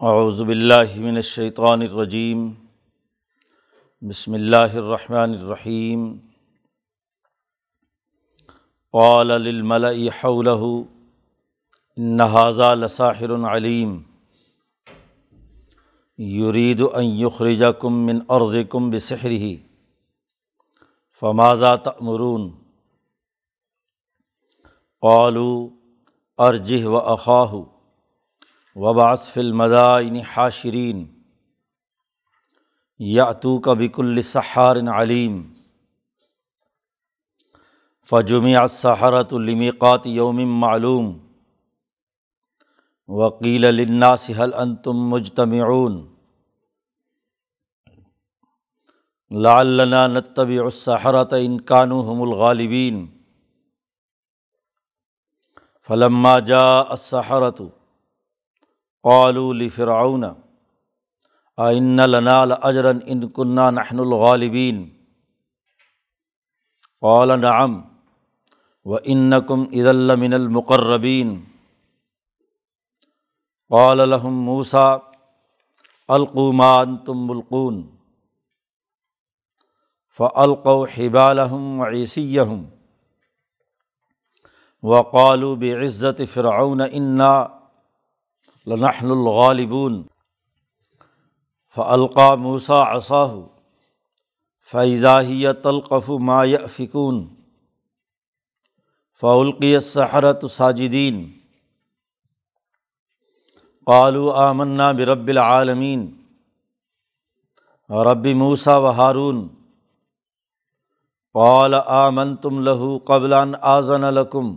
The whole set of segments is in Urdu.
اعوذ باللہ من الشیطان الرجیم، بسم اللہ الرحمن الرحیم۔ قال للملأ حوله ان هذا لساحر علیم۔ یرید ان یخرجکم من ارضکم بسحره فماذا تأمرون؟ قالوا ارجه واخاه وباص المدائن حاشرین یاتو کا بک الصحار علیم فجمع الصحرۃ المیقات یوم معلوم وکیل للناس هل انتم مجتمعون لعلنا نتبع السحرۃ ان كانوا هم الغالبین فلما جاء السحرۃ قالوا لفرعون آئن لنا لاجرا ان كنا نحن الغالبین قال، نعم وانکم اذا لمن المقربین قال لهم موسى القوا ما انتم ملقون. فالقوا حبالهم وعصيهم وقالوا بعزة فرعون انا لنحن الغالبون. فعلقہ موسا عصاہ فیضاہیہ تلقف ما فکون فعلقی سحرت ساجدین قالو آمنا برب العالمین رب موسا و ہارون قال آمن تم لہو قبلان آزن لکم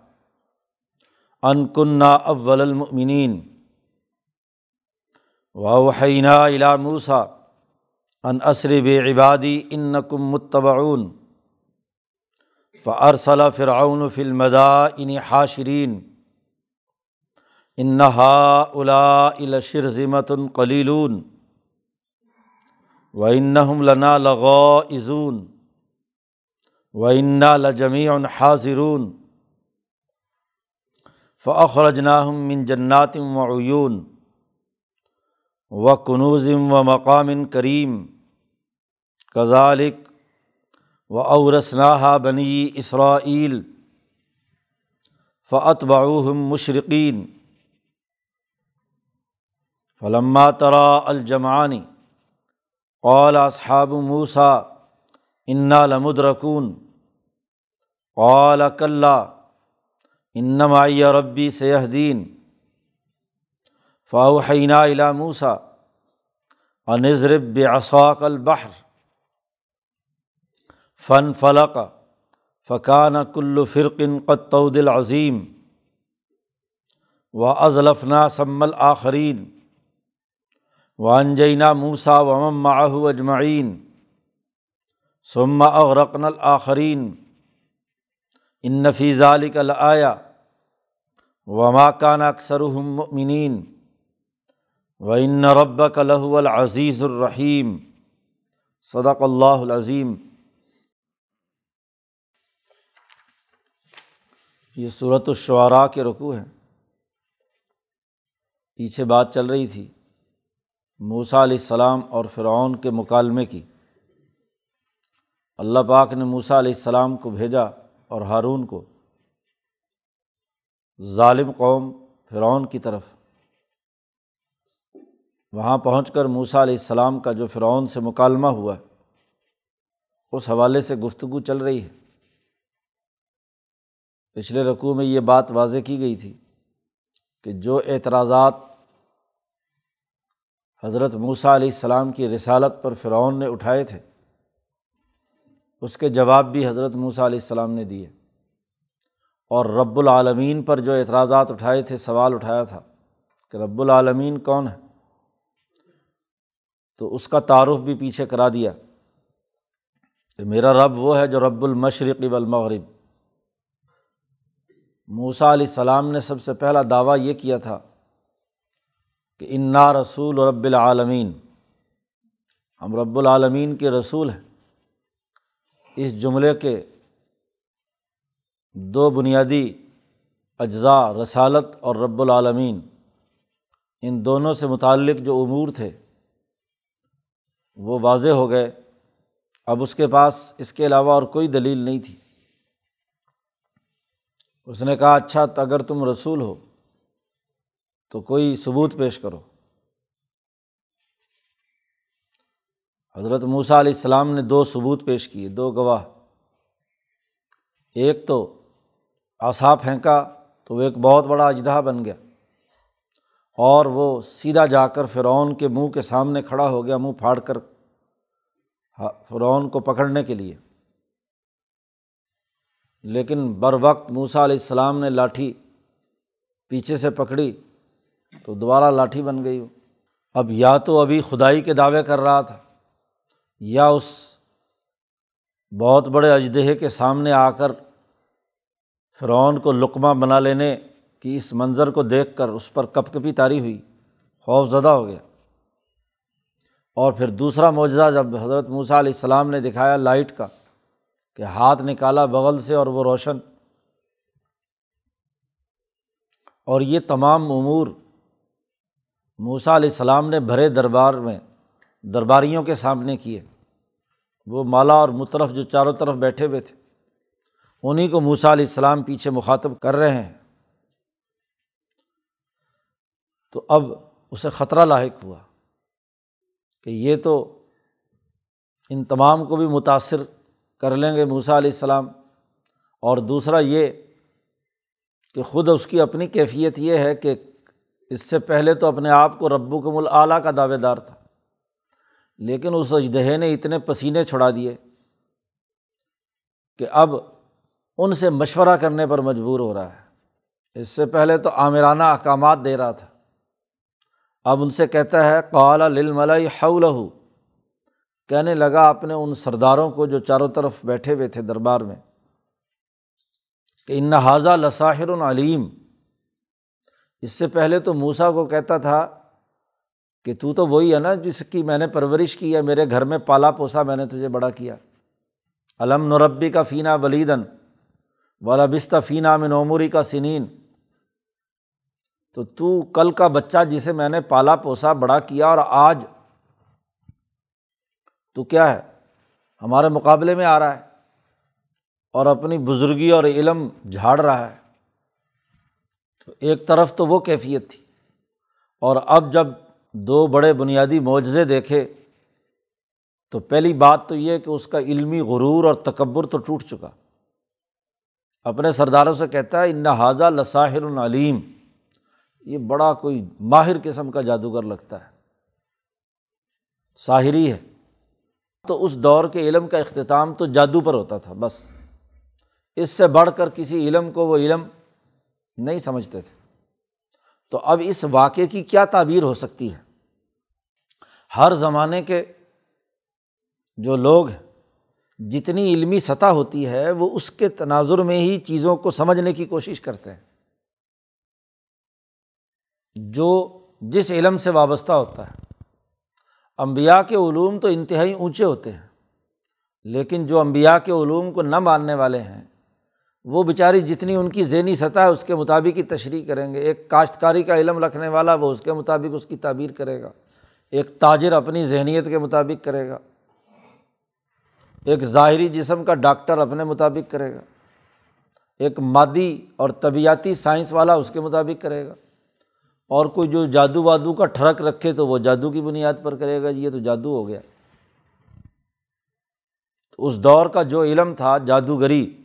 فلاصعفم و اول المؤمنین وحینہ الا موسا ان اسرب عبادی ان کم متبعون. فرصلا فرعون فلمدا ان حاشرین انہا الا الشرزمت کلیلون و انہم لنا لغائزون و انا لجمی حاضرون فخرجناہم من جناتم و عیون و کنوزم و مقام کریم کزالک و اورسناحا بنی اسرائیل فعت بعہم مشرقین فلما ترا الجمعانی قال اصحاب موسا انا لمدرکون قال کلّہ انمائی ربی سیہ دین فاؤحینہ الا موسا انضرب بصاق البحر. فن فلق فقان کل فرقن قطعود العظیم و ازلفنا سمل آخرین و انجینہ موسا ومم معہ اجمعین ثم اغرقن الآخرین ان نفیز علی کل آیا وما کان اکثر مؤمنین و ان رب کلہ العزیز الرحیم. صدق اللہ العظیم. یہ صورت الشعراء کے رقوع ہیں۔ پیچھے بات چل رہی تھی موسا علیہ السلام اور فرعون کے مکالمے کی۔ اللہ پاک نے موسا علیہ السلام کو بھیجا اور ہارون کو۔ ظالم قوم فرعون کی طرف۔ وہاں پہنچ کر موسا علیہ السلام کا جو فرعون سے مکالمہ ہوا ہے اس حوالے سے گفتگو چل رہی ہے۔ پچھلے رقوع میں یہ بات واضح کی گئی تھی کہ جو اعتراضات حضرت موسیٰ علیہ السلام کی رسالت پر فرعون نے اٹھائے تھے اس کے جواب بھی حضرت موسیٰ علیہ السلام نے دیے۔ اور رب العالمین پر جو اعتراضات اٹھائے تھے، سوال اٹھایا تھا کہ رب العالمین کون ہے؟ تو اس کا تعارف بھی پیچھے کرا دیا کہ میرا رب وہ ہے جو رب المشرقی والمغرب۔ موسا علیہ السلام نے سب سے پہلا دعویٰ یہ کیا تھا کہ انا رسول رب العالمین ہم رب العالمین کے رسول ہیں۔ اس جملے کے دو بنیادی اجزاء رسالت اور رب العالمین، ان دونوں سے متعلق جو امور تھے، وہ واضح ہو گئے۔ اب اس کے پاس اس کے علاوہ اور کوئی دلیل نہیں تھی۔ اس نے کہا اچھا اگر تم رسول ہو تو کوئی ثبوت پیش کرو۔ حضرت موسیٰ علیہ السلام نے دو ثبوت پیش کیے، دو گواہ۔ ایک تو آسا پھینکا تو وہ ایک بہت بڑا اجدہ بن گیا، اور وہ سیدھا جا کر فرعون کے منہ کے سامنے کھڑا ہو گیا، منہ پھاڑ کر فرعون کو پکڑنے کے لیے۔ لیکن بر وقت موسا علیہ السلام نے لاٹھی پیچھے سے پکڑی تو دوبارہ لاٹھی بن گئی۔ وہ اب یا تو ابھی خدائی کے دعوے کر رہا تھا۔ یا اس بہت بڑے اجدہ کے سامنے آ کر فرعون کو لقمہ بنا لینے کی اس منظر کو دیکھ کر اس پر کپ کپی تاری ہوئی، خوف زدہ ہو گیا۔ اور پھر دوسرا معجزہ جب حضرت موسیٰ علیہ السلام نے دکھایا لائٹ کا کہ ہاتھ نکالا بغل سے اور وہ روشن۔ اور یہ تمام امور موسا علیہ السلام نے بھرے دربار میں، درباریوں کے سامنے کیے۔ وہ مالا اور مطرف جو چاروں طرف بیٹھے ہوئے تھے انہیں کو موسا علیہ السلام پیچھے مخاطب کر رہے ہیں۔ تو اب اسے خطرہ لاحق ہوا کہ یہ تو ان تمام کو بھی متاثر کر لیں گے موسا علیہ السلام۔ اور دوسرا یہ کہ خود اس کی اپنی کیفیت یہ ہے کہ اس سے پہلے تو اپنے آپ کو ربو کے مل کا دعوے دار تھا۔ لیکن اس اجدہ نے اتنے پسینے چھڑا دیے کہ اب ان سے مشورہ کرنے پر مجبور ہو رہا ہے۔ اس سے پہلے تو عامرانہ احکامات دے رہا تھا۔ اب ان سے کہتا ہے قالا للملائی حول کہنے لگا اپنے ان سرداروں کو جو چاروں طرف بیٹھے ہوئے تھے دربار میں، کہ ان حاضہ لساحر العلیم اس سے پہلے تو موسا کو کہتا تھا کہ تو تو وہی ہے نا جس کی میں نے پرورش کی ہے، میرے گھر میں پالا پوسا میں نے تجھے بڑا کیا۔ علم نوربی کا فینہ ولیدن والا بستہ فینہ میں نوموری کا سنین۔ تو تو کل کا بچہ جسے میں نے پالا پوسا بڑا کیا اور آج تو کیا ہے؟ ہمارے مقابلے میں آ رہا ہے اور اپنی بزرگی اور علم جھاڑ رہا ہے۔ تو ایک طرف تو وہ کیفیت تھی۔ اور اب جب دو بڑے بنیادی معجزے دیکھے، تو پہلی بات تو یہ کہ اس کا علمی غرور اور تکبر تو ٹوٹ چکا۔ اپنے سرداروں سے کہتا ہے، ان حاضہ لساحر العلیم یہ بڑا کوئی ماہر قسم کا جادوگر لگتا ہے۔ ساحری ہے۔ تو اس دور کے علم کا اختتام تو جادو پر ہوتا تھا، بس۔ اس سے بڑھ کر کسی علم کو وہ علم نہیں سمجھتے تھے۔ تو اب اس واقعے کی کیا تعبیر ہو سکتی ہے؟ ہر زمانے کے جو لوگ ہیں، جتنی علمی سطح ہوتی ہے، وہ اس کے تناظر میں ہی چیزوں کو سمجھنے کی کوشش کرتے ہیں۔ جو جس علم سے وابستہ ہوتا ہے امبیا کے علوم تو انتہائی اونچے ہوتے ہیں، لیکن جو امبیا کے علوم کو نہ ماننے والے ہیں وہ بیچاری جتنی ان کی ذہنی سطح ہے اس کے مطابق ہی تشریح کریں گے۔ ایک کاشتکاری کا علم رکھنے والا وہ اس کے مطابق اس کی تعبیر کرے گا۔ ایک تاجر اپنی ذہنیت کے مطابق کرے گا۔ ایک ظاہری جسم کا ڈاکٹر اپنے مطابق کرے گا۔ ایک مادی اور طبیعتی سائنس والا اس کے مطابق کرے گا۔ اور کوئی جو جادو وادو کا ٹھڑک رکھے تو وہ جادو کی بنیاد پر کرے گا، یہ تو جادو ہو گیا۔ تو اس دور کا جو علم تھا، جادوگری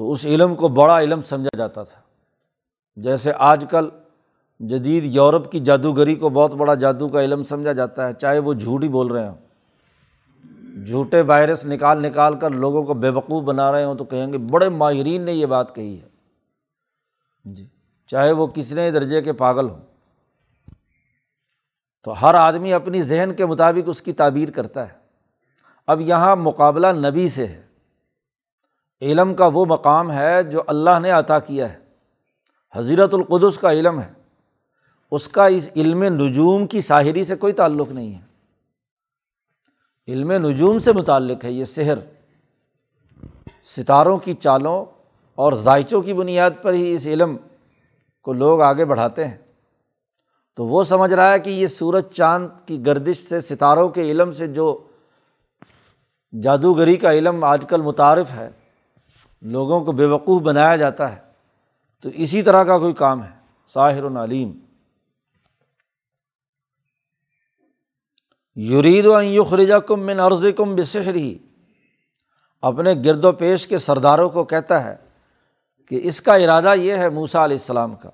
تو اس علم کو بڑا علم سمجھا جاتا تھا۔ جیسے آج کل جدید یورپ کی جادوگری کو بہت بڑا جادو کا علم سمجھا جاتا ہے، چاہے وہ جھوٹ ہی بول رہے ہوں۔ جھوٹے وائرس نکال نکال کر لوگوں کو بے وقوف بنا رہے ہوں تو کہیں گے بڑے ماہرین نے یہ بات کہی ہے۔ جی چاہے وہ کتنے درجے کے پاگل ہوں۔ تو ہر آدمی اپنی ذہن کے مطابق اس کی تعبیر کرتا ہے۔ اب یہاں مقابلہ نبی سے ہے۔ علم کا وہ مقام ہے جو اللہ نے عطا کیا ہے۔ حضیرت القدس کا علم ہے۔ اس کا اس علم نجوم کی ساحری سے کوئی تعلق نہیں ہے۔ علم نجوم سے متعلق ہے یہ سحر۔ ستاروں کی چالوں اور ذائچوں کی بنیاد پر ہی اس علم کو لوگ آگے بڑھاتے ہیں۔ تو وہ سمجھ رہا ہے کہ یہ سورج چاند کی گردش سے ستاروں کے علم سے جو جادوگری کا علم آج کل متعارف ہے لوگوں کو بیوقوف بنایا جاتا ہے۔ تو اسی طرح کا کوئی کام ہے۔ ساحر العلیم یرید و یخرجا کم من عرض کم بسحر ہی اپنے گرد و پیش کے سرداروں کو کہتا ہے کہ اس کا ارادہ یہ ہے موسا علیہ السلام کا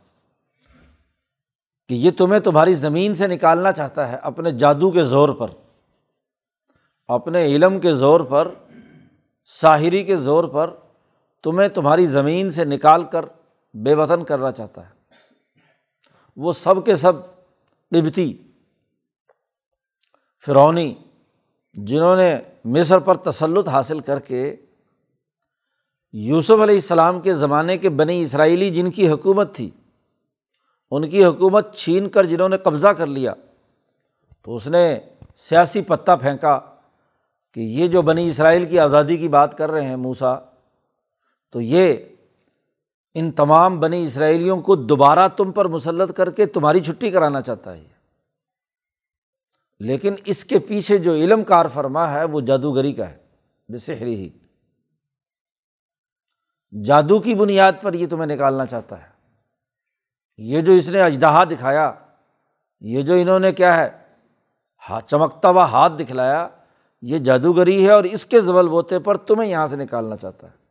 کہ یہ تمہیں تمہاری زمین سے نکالنا چاہتا ہے اپنے جادو کے زور پر۔ اپنے علم کے زور پر، ساحری کے زور پر تمہیں تمہاری زمین سے نکال کر بے وطن کرنا چاہتا ہے۔ وہ سب کے سب قبتی فرونی جنہوں نے مصر پر تسلط حاصل کر کے یوسف علیہ السلام کے زمانے کے بنی اسرائیلی جن کی حکومت تھی، ان کی حکومت چھین کر جنہوں نے قبضہ کر لیا، تو اس نے سیاسی پتہ پھینکا کہ یہ جو بنی اسرائیل کی آزادی کی بات کر رہے ہیں موسا تو یہ ان تمام بنی اسرائیلیوں کو دوبارہ تم پر مسلط کر کے تمہاری چھٹی کرانا چاہتا ہے۔ لیکن اس کے پیچھے جو علم کار فرما ہے وہ جادوگری کا ہے، بسحری ہی۔ جادو کی بنیاد پر یہ تمہیں نکالنا چاہتا ہے۔ یہ جو اس نے اجدہا دکھایا، یہ جو انہوں نے کیا ہے ہاتھ چمکتا ہوا ہاتھ دکھلایا، یہ جادوگری ہے اور اس کے زبل بوتے پر تمہیں یہاں سے نکالنا چاہتا ہے۔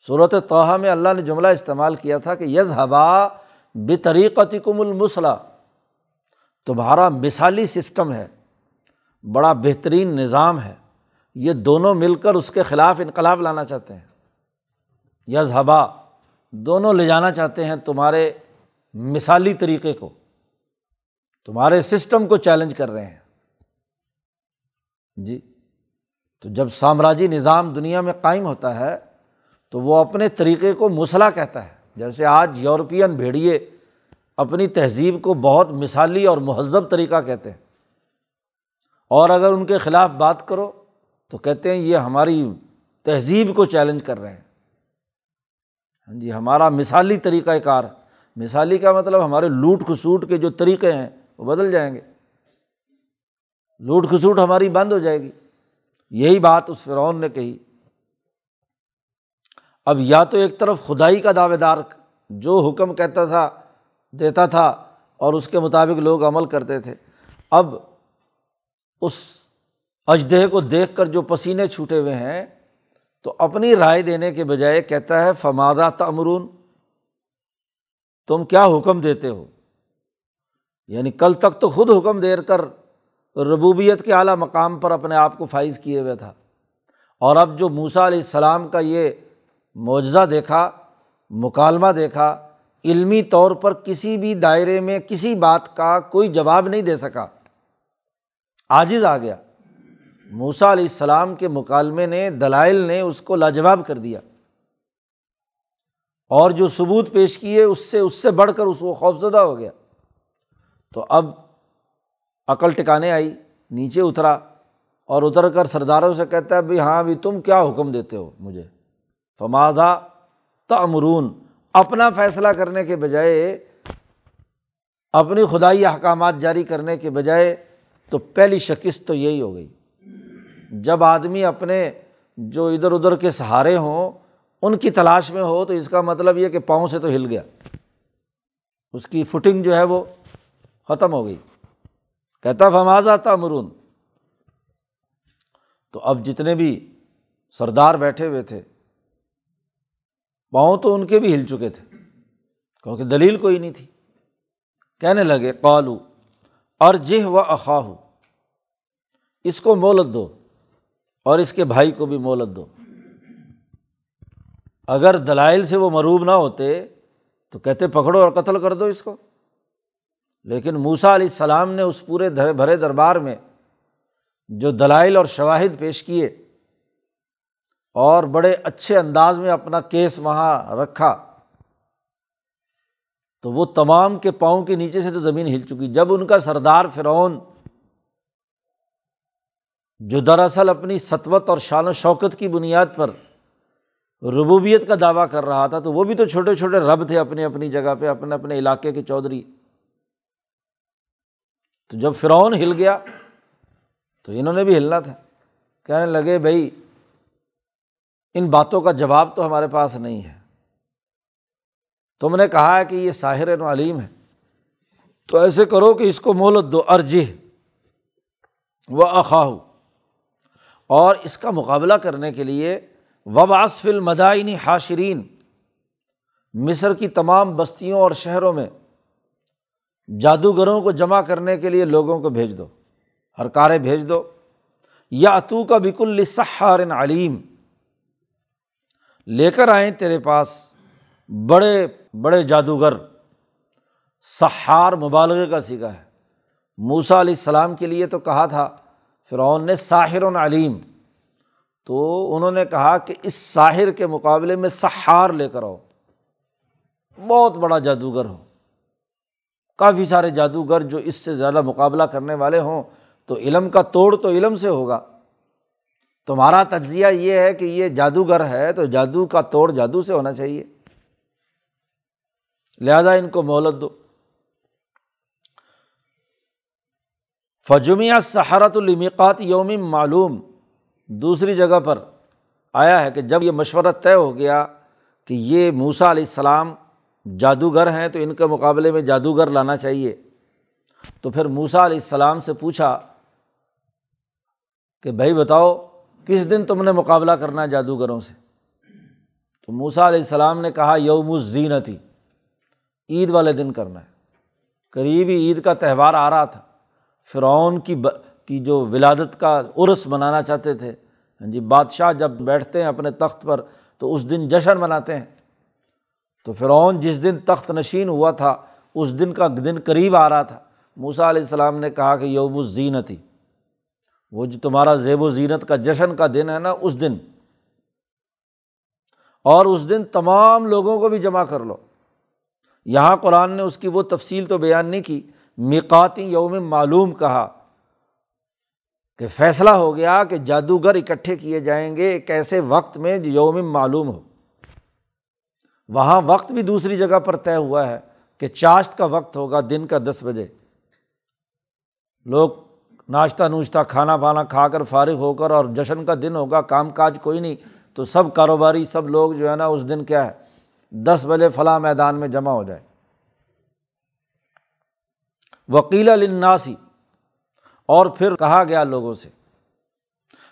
صورت توحہ میں اللہ نے جملہ استعمال کیا تھا کہ یز ہبا بطریقتی کم المسلح۔ تمہارا مثالی سسٹم ہے، بڑا بہترین نظام ہے۔ یہ دونوں مل کر اس کے خلاف انقلاب لانا چاہتے ہیں۔ یز ہبا دونوں لے جانا چاہتے ہیں تمہارے مثالی طریقے کو۔ تمہارے سسٹم کو چیلنج کر رہے ہیں۔ جی تو جب سامراجی نظام دنیا میں قائم ہوتا ہے تو وہ اپنے طریقے کو مسئلہ کہتا ہے۔ جیسے آج یورپین بھیڑیے اپنی تہذیب کو بہت مثالی اور مہذب طریقہ کہتے ہیں۔ اور اگر ان کے خلاف بات کرو تو کہتے ہیں یہ ہماری تہذیب کو چیلنج کر رہے ہیں۔ ہاں جی ہمارا مثالی طریقۂ کار، مثالی کا مطلب ہمارے لوٹ کھسوٹ کے جو طریقے ہیں وہ بدل جائیں گے۔ لوٹ کھسوٹ ہماری بند ہو جائے گی۔ یہی بات اس فرعون نے کہی۔ اب یا تو ایک طرف خدائی کا دعوے دار جو حکم کہتا تھا، دیتا تھا اور اس کے مطابق لوگ عمل کرتے تھے۔ اب اس اجدہ کو دیکھ کر جو پسینے چھوٹے ہوئے ہیں، تو اپنی رائے دینے کے بجائے کہتا ہے فمادہ تمرون تم کیا حکم دیتے ہو؟ یعنی کل تک تو خود حکم دے کر ربوبیت کے اعلیٰ مقام پر اپنے آپ کو فائز کیے ہوئے تھا۔ اور اب جو موسا علیہ السلام کا یہ معجزہ دیکھا، مکالمہ دیکھا، علمی طور پر کسی بھی دائرے میں کسی بات کا کوئی جواب نہیں دے سکا۔ عاجز آ گیا۔ موسا علیہ السلام کے مکالمے نے، دلائل نے اس کو لاجواب کر دیا۔ اور جو ثبوت پیش کیے اس سے اس سے بڑھ کر اس کو خوفزدہ ہو گیا۔ تو اب عقل ٹکانے آئی، نیچے اترا اور اتر کر سرداروں سے کہتا ہے بھائی ہاں بھائی تم کیا حکم دیتے ہو مجھے؟ فمادہ تمرون اپنا فیصلہ کرنے کے بجائے، اپنی خدائی احکامات جاری کرنے کے بجائے، تو پہلی شکست تو یہی ہو گئی۔ جب آدمی اپنے جو ادھر ادھر کے سہارے ہوں، ان کی تلاش میں ہو، تو اس کا مطلب یہ کہ پاؤں سے تو ہل گیا۔ اس کی فٹنگ جو ہے وہ ختم ہو گئی۔ کہتا فمازہ تھا تو اب جتنے بھی سردار بیٹھے ہوئے تھے پاؤں تو ان کے بھی ہل چکے تھے، کیونکہ دلیل کوئی نہیں تھی۔ کہنے لگے، قالو اور جہ و اخاہ اس کو مولت دو اور اس کے بھائی کو بھی مولت دو۔ اگر دلائل سے وہ مروب نہ ہوتے تو کہتے، پکڑو اور قتل کر دو اس کو۔ لیکن موسا علیہ السلام نے اس پورے بھرے دربار میں جو دلائل اور شواہد پیش کیے اور بڑے اچھے انداز میں اپنا کیس وہاں رکھا۔ تو وہ تمام کے پاؤں کے نیچے سے تو زمین ہل چکی۔ جب ان کا سردار فرعون جو دراصل اپنی سطوت اور شان و شوکت کی بنیاد پر ربوبیت کا دعویٰ کر رہا تھا، تو وہ بھی تو چھوٹے چھوٹے رب تھے اپنی اپنی جگہ پہ، اپنے اپنے علاقے کے چودھری۔ تو جب فرعون ہل گیا تو انہوں نے بھی ہلنا تھا۔ کہنے لگے، بھائی ان باتوں کا جواب تو ہمارے پاس نہیں ہے۔ تم نے کہا ہے کہ یہ ساحر علیم ہے۔ تو ایسے کرو کہ اس کو مولت دو ارج و اخاہ۔ اور اس کا مقابلہ کرنے کے لیے وباصف المدائنی حاشرین۔ مصر کی تمام بستیوں اور شہروں میں جادوگروں کو جمع کرنے کے لیے لوگوں کو بھیج دو۔ ہر کاریں بھیج دو۔ یا اتو کا بک الصحار علیم۔ لے کر آئیں تیرے پاس بڑے بڑے جادوگر، سحار مبالغے کا سیکھا ہے۔ موسا علیہ السلام کے لیے تو کہا تھا، فرعون نے ساحر علیم۔ تو انہوں نے کہا کہ اس ساحر کے مقابلے میں سحار لے کر آؤ۔ بہت بڑا جادوگر ہو۔ کافی سارے جادوگر جو اس سے زیادہ مقابلہ کرنے والے ہوں، تو علم کا توڑ تو علم سے ہوگا۔ تمہارا تجزیہ یہ ہے کہ یہ جادوگر ہے تو جادو کا توڑ جادو سے ہونا چاہیے۔ لہذا ان کو مہلت دو۔ فجمیہ سہارت المقات یوم معلوم۔ دوسری جگہ پر آیا ہے کہ جب یہ مشورہ طے ہو گیا کہ یہ موسا علیہ السلام جادوگر ہیں تو ان کے مقابلے میں جادوگر لانا چاہیے۔ تو پھر موسا علیہ السلام سے پوچھا کہ بھائی بتاؤ کس دن تم نے مقابلہ کرنا ہے جادوگروں سے؟ تو موسا علیہ السلام نے کہا، یوم الزینتی، عید والے دن کرنا ہے۔ قریبی عید کا تہوار آ رہا تھا۔ فرعون کی ب... کی جو ولادت کا عرس منانا چاہتے تھے۔ ہاں جی بادشاہ جب بیٹھتے ہیں اپنے تخت پر، تو اس دن جشن مناتے ہیں۔ تو فرعون جس دن تخت نشین ہوا تھا، اس دن کا دن قریب آ رہا تھا۔ موسا علیہ السلام نے کہا کہ یوم الزینتی۔ وہ جو تمہارا زیب و زینت کا جشن کا دن ہے نا، اس دن۔ اور اس دن تمام لوگوں کو بھی جمع کر لو۔ یہاں قرآن نے اس کی وہ تفصیل تو بیان نہیں کی مقاتی یوم معلوم کہا کہ فیصلہ ہو گیا کہ جادوگر اکٹھے کیے جائیں گے ایک ایسے وقت میں جو یوم معلوم ہو۔ وہاں وقت بھی دوسری جگہ پر طے ہوا ہے کہ چاشت کا وقت ہوگا، دن کا دس بجے۔ لوگ ناشتہ نوشتہ، کھانا پانا کھا کر فارغ ہو کر اور جشن کا دن ہوگا، کام کاج کوئی نہیں۔ تو سب کاروباری، سب لوگ جو ہے نا، اس دن کیا ہے؟ دس بجے فلاں میدان میں جمع ہو جائے۔ وکیل الناسی اور پھر کہا گیا لوگوں سے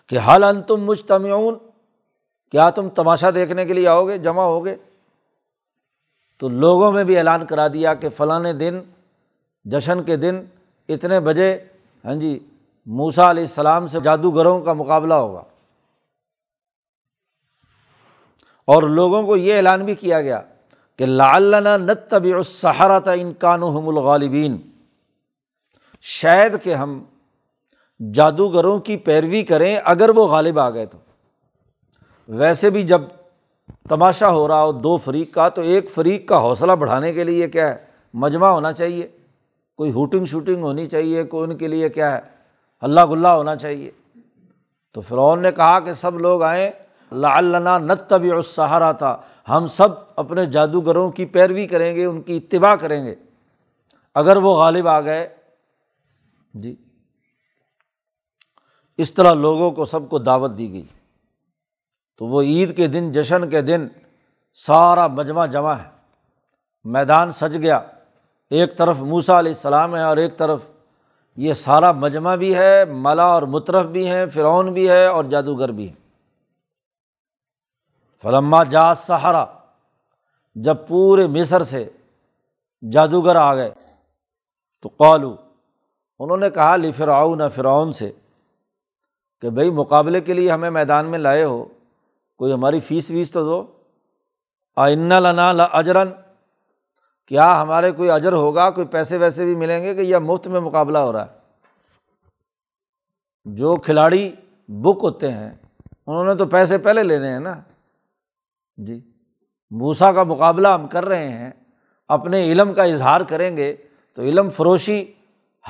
کہ حل ان تم مجتمعون، کیا تم تماشا دیکھنے کے لیے آؤ گے جمع ہو گے تو لوگوں میں بھی اعلان کرا دیا کہ فلاں دن، جشن کے دن اتنے بجے ہاں جی موسا علیہ السلام سے جادوگروں کا مقابلہ ہوگا۔ اور لوگوں کو یہ اعلان بھی کیا گیا کہ لال نت طبی سہارا تھا الغالبین۔ شاید کہ ہم جادوگروں کی پیروی کریں اگر وہ غالب آ گئے تو۔ ویسے بھی جب تماشا ہو رہا ہو دو فریق کا، تو ایک فریق کا حوصلہ بڑھانے کے لیے کیا ہے؟ مجمع ہونا چاہیے۔ کوئی ہوٹنگ شوٹنگ ہونی چاہیے، کوئی ان کے لیے کیا ہے اللہ گلہ ہونا چاہیے۔ تو فرعون نے کہا کہ سب لوگ آئیں اللہ نت طبی سہارا تھا۔ ہم سب اپنے جادوگروں کی پیروی کریں گے، ان کی اتباع کریں گے۔ اگر وہ غالب آ گئے جی اس طرح لوگوں کو سب کو دعوت دی گئی۔ تو وہ عید کے دن، جشن کے دن سارا مجمع جمع ہے۔ میدان سج گیا۔ ایک طرف موسا علیہ السلام ہے اور ایک طرف یہ سارا مجمع بھی ہے، ملا اور مترف بھی ہیں، فرعون بھی ہے اور جادوگر بھی ہے فلما جاز سہارا جب پورے مصر سے جادوگر آ گئے، تو قالو انہوں نے کہا لی فرعون فرعون سے، کہ بھائی مقابلے کے لیے ہمیں میدان میں لائے ہو، کوئی ہماری فیس ویس تو دو۔ آئن لنا لا اجرن کیا ہمارے کوئی اجر ہوگا؟ کوئی پیسے ویسے بھی ملیں گے کہ یا مفت میں مقابلہ ہو رہا ہے؟ جو کھلاڑی بک ہوتے ہیں، انہوں نے تو پیسے پہلے لینے ہیں نا۔ جی موسا کا مقابلہ ہم کر رہے ہیں، اپنے علم کا اظہار کریں گے تو علم فروشی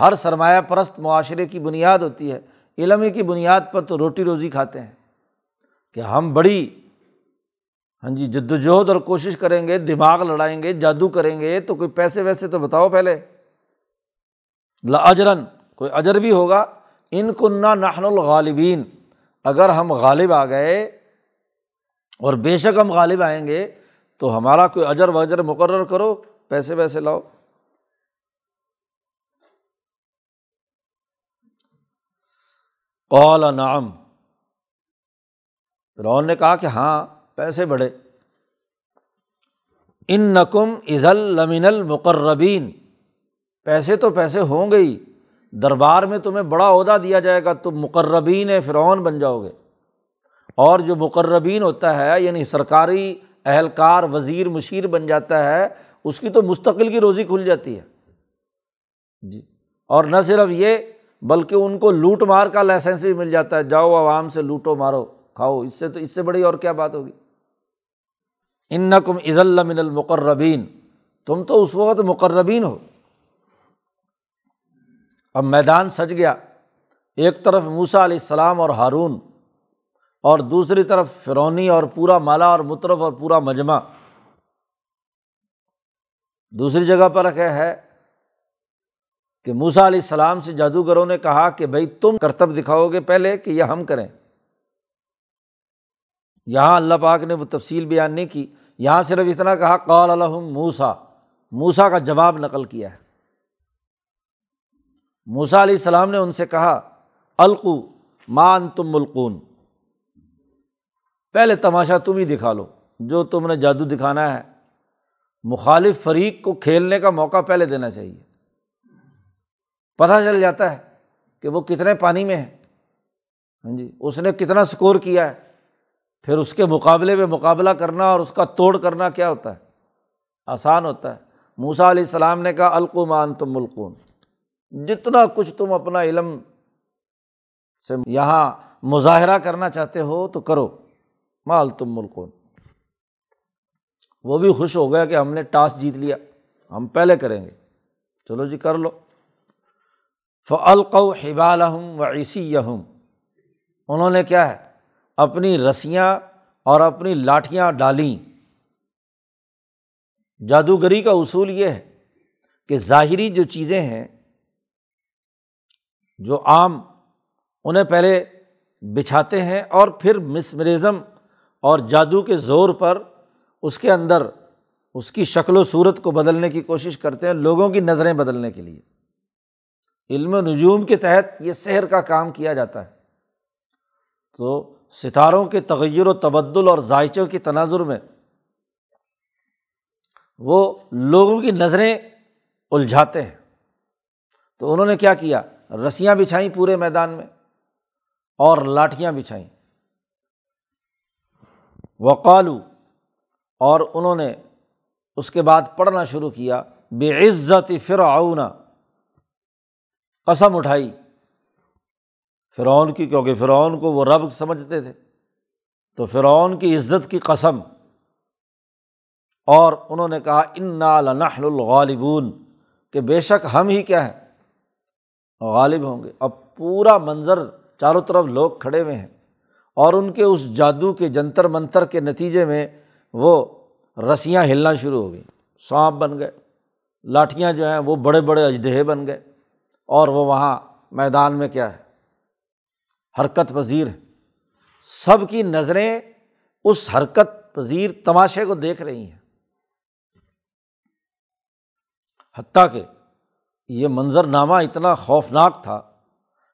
ہر سرمایہ پرست معاشرے کی بنیاد ہوتی ہے۔ علم ہی کی بنیاد پر تو روٹی روزی کھاتے ہیں۔ کہ ہم بڑی ہاں جی جد وجہد اور کوشش کریں گے، دماغ لڑائیں گے، جادو کریں گے، تو کوئی پیسے ویسے تو بتاؤ پہلے۔ اجرن، کوئی اجر بھی ہوگا۔ ان کنہ نحن الغالبین۔ اگر ہم غالب آ گئے اور بے شک ہم غالب آئیں گے، تو ہمارا کوئی اجر وجر مقرر کرو، پیسے ویسے لاؤ۔ قال نعم۔ فرعون نے کہا کہ ہاں پیسے بڑھے۔ ان نقم ازل لمن المقربین۔ پیسے تو پیسے ہوں گے ہی۔ دربار میں تمہیں بڑا عہدہ دیا جائے گا، تم مقربین فرعون بن جاؤ گے۔ اور جو مقربین ہوتا ہے یعنی سرکاری اہلکار، وزیر، مشیر بن جاتا ہے، اس کی تو مستقل کی روزی کھل جاتی ہے۔ جی۔ اور نہ صرف یہ، بلکہ ان کو لوٹ مار کا لائسنس بھی مل جاتا ہے۔ جاؤ عوام سے لوٹو مارو، کھاؤ۔ اس سے تو، اس سے بڑی اور کیا بات ہوگی؟ ان کم عز من المقربین۔ تم تو اس وقت مقربین ہو۔ اب میدان سج گیا۔ ایک طرف موسا علیہ السلام اور ہارون اور دوسری طرف فرونی اور پورا مالا اور مطرف اور پورا مجمع۔ دوسری جگہ پر رکھے ہے کہ موسا علیہ السلام سے جادوگروں نے کہا کہ بھائی تم کرتب دکھاؤ گے پہلے کہ یہ ہم کریں۔ یہاں اللہ پاک نے وہ تفصیل بیان نہیں کی، یہاں صرف اتنا کہا، قال الحم موسا موسا کا جواب نقل کیا ہے۔ موسا علیہ السلام نے ان سے کہا، القو مان تم ملکون پہلے تماشا تم ہی دکھا لو، جو تم نے جادو دکھانا ہے۔ مخالف فریق کو کھیلنے کا موقع پہلے دینا چاہیے۔ پتہ چل جاتا ہے کہ وہ کتنے پانی میں ہے ہاں جی اس نے کتنا اسکور کیا ہے۔ پھر اس کے مقابلے میں مقابلہ کرنا اور اس کا توڑ کرنا کیا ہوتا ہے؟ آسان ہوتا ہے۔ موسا علیہ السلام نے کہا القمان تم ملکون جتنا کچھ تم اپنا علم سے یہاں مظاہرہ کرنا چاہتے ہو تو کرو۔ مال تم ملکون وہ بھی خوش ہو گیا کہ ہم نے ٹاس جیت لیا۔ ہم پہلے کریں گے۔ چلو جی کر لو۔ فلقو حبال و عیسی یہم انہوں نے کیا ہے؟ اپنی رسیاں اور اپنی لاٹھیاں ڈالیں۔ جادوگری کا اصول یہ ہے کہ ظاہری جو چیزیں ہیں، جو عام انہیں پہلے بچھاتے ہیں اور پھر مسمرزم اور جادو کے زور پر اس کے اندر اس کی شکل و صورت کو بدلنے کی کوشش کرتے ہیں لوگوں کی نظریں بدلنے کے لیے۔ علم و نجوم کے تحت یہ شہر کا کام کیا جاتا ہے۔ تو ستاروں کے تغیر و تبدل اور ذائچوں کی تناظر میں وہ لوگوں کی نظریں الجھاتے ہیں۔ تو انہوں نے کیا کیا؟ رسیاں بچھائیں پورے میدان میں اور لاٹیاں بچھائیں۔ وقالو، اور انہوں نے اس کے بعد پڑھنا شروع کیا بے عزت فرعون، قسم اٹھائی۔ فرعون کی، کیونکہ فرعون کو وہ رب سمجھتے تھے۔ تو فرعون کی عزت کی قسم۔ اور انہوں نے کہا ان لنحل الغالبون کہ بے شک ہم ہی کیا ہے غالب ہوں گے۔ اب پورا منظر چاروں طرف لوگ کھڑے ہوئے ہیں۔ اور ان کے اس جادو کے جنتر منتر کے نتیجے میں وہ رسیاں ہلنا شروع ہو گئیں۔ سانپ بن گئے۔ لاٹھیاں جو ہیں وہ بڑے بڑے اجدہے بن گئے۔ اور وہ وہاں میدان میں کیا ہے؟ حرکت پذیر ہے۔ سب کی نظریں اس حرکت پذیر تماشے کو دیکھ رہی ہیں۔ حتیٰ کہ یہ منظر نامہ اتنا خوفناک تھا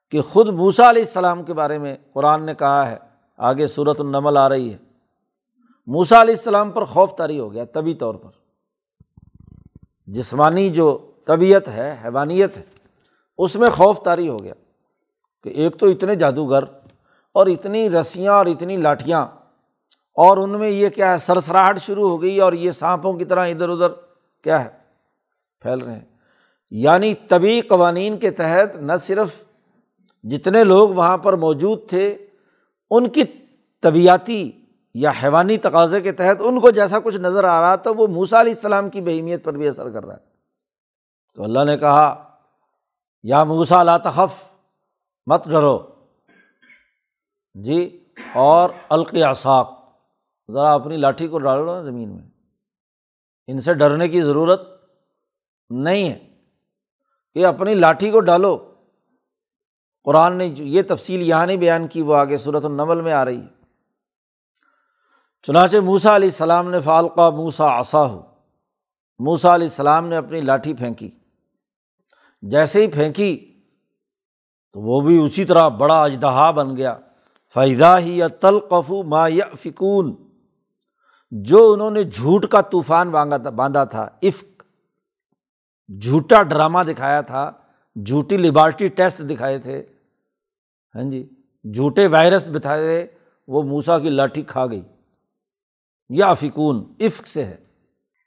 کہ خود موسا علیہ السلام کے بارے میں قرآن نے کہا ہے، آگے صورت النمل آ رہی ہے۔ موسا علیہ السلام پر خوف طاری ہو گیا طبی طور پر۔ جسمانی جو طبیعت ہے، حیوانیت ہے، اس میں خوف طاری ہو گیا۔ کہ ایک تو اتنے جادوگر اور اتنی رسیاں اور اتنی لاٹھیاں اور ان میں یہ کیا ہے، سرسراہٹ شروع ہو گئی اور یہ سانپوں کی طرح ادھر ادھر کیا ہے، پھیل رہے ہیں۔ یعنی طبی قوانین کے تحت نہ صرف جتنے لوگ وہاں پر موجود تھے، ان کی طبیعتی یا حیوانی تقاضے کے تحت ان کو جیسا کچھ نظر آ رہا تو وہ موسا علیہ السلام کی بہیمیت پر بھی اثر کر رہا ہے۔ تو اللہ نے کہا، یا موسا لا تخف مت ڈرو۔ جی اور القیاساک ذرا اپنی لاٹھی کو ڈالو نا زمین میں۔ ان سے ڈرنے کی ضرورت نہیں ہے۔ کہ اپنی لاٹھی کو ڈالو۔ قرآن نے یہ تفصیل یہاں نہیں بیان کی، وہ آگے صورت النمل میں آ رہی ہے۔ چنانچہ موسا علیہ السلام نے فالقہ موسا آسا ہو موسا علیہ السلام نے اپنی لاٹھی پھینکی۔ جیسے ہی پھینکی تو وہ بھی اسی طرح بڑا اجدہا بن گیا۔ فائدہ ہی یا تلقف ما یا فکون جو انہوں نے جھوٹ کا طوفان باندھا تھا، عفق، جھوٹا ڈرامہ دکھایا تھا، جھوٹی لیبارٹی ٹیسٹ دکھائے تھے۔ ہاں جی جھوٹے وائرس بتائے تھے، وہ موسا کی لاٹھی کھا گئی۔ یا فکون عفق سے ہے۔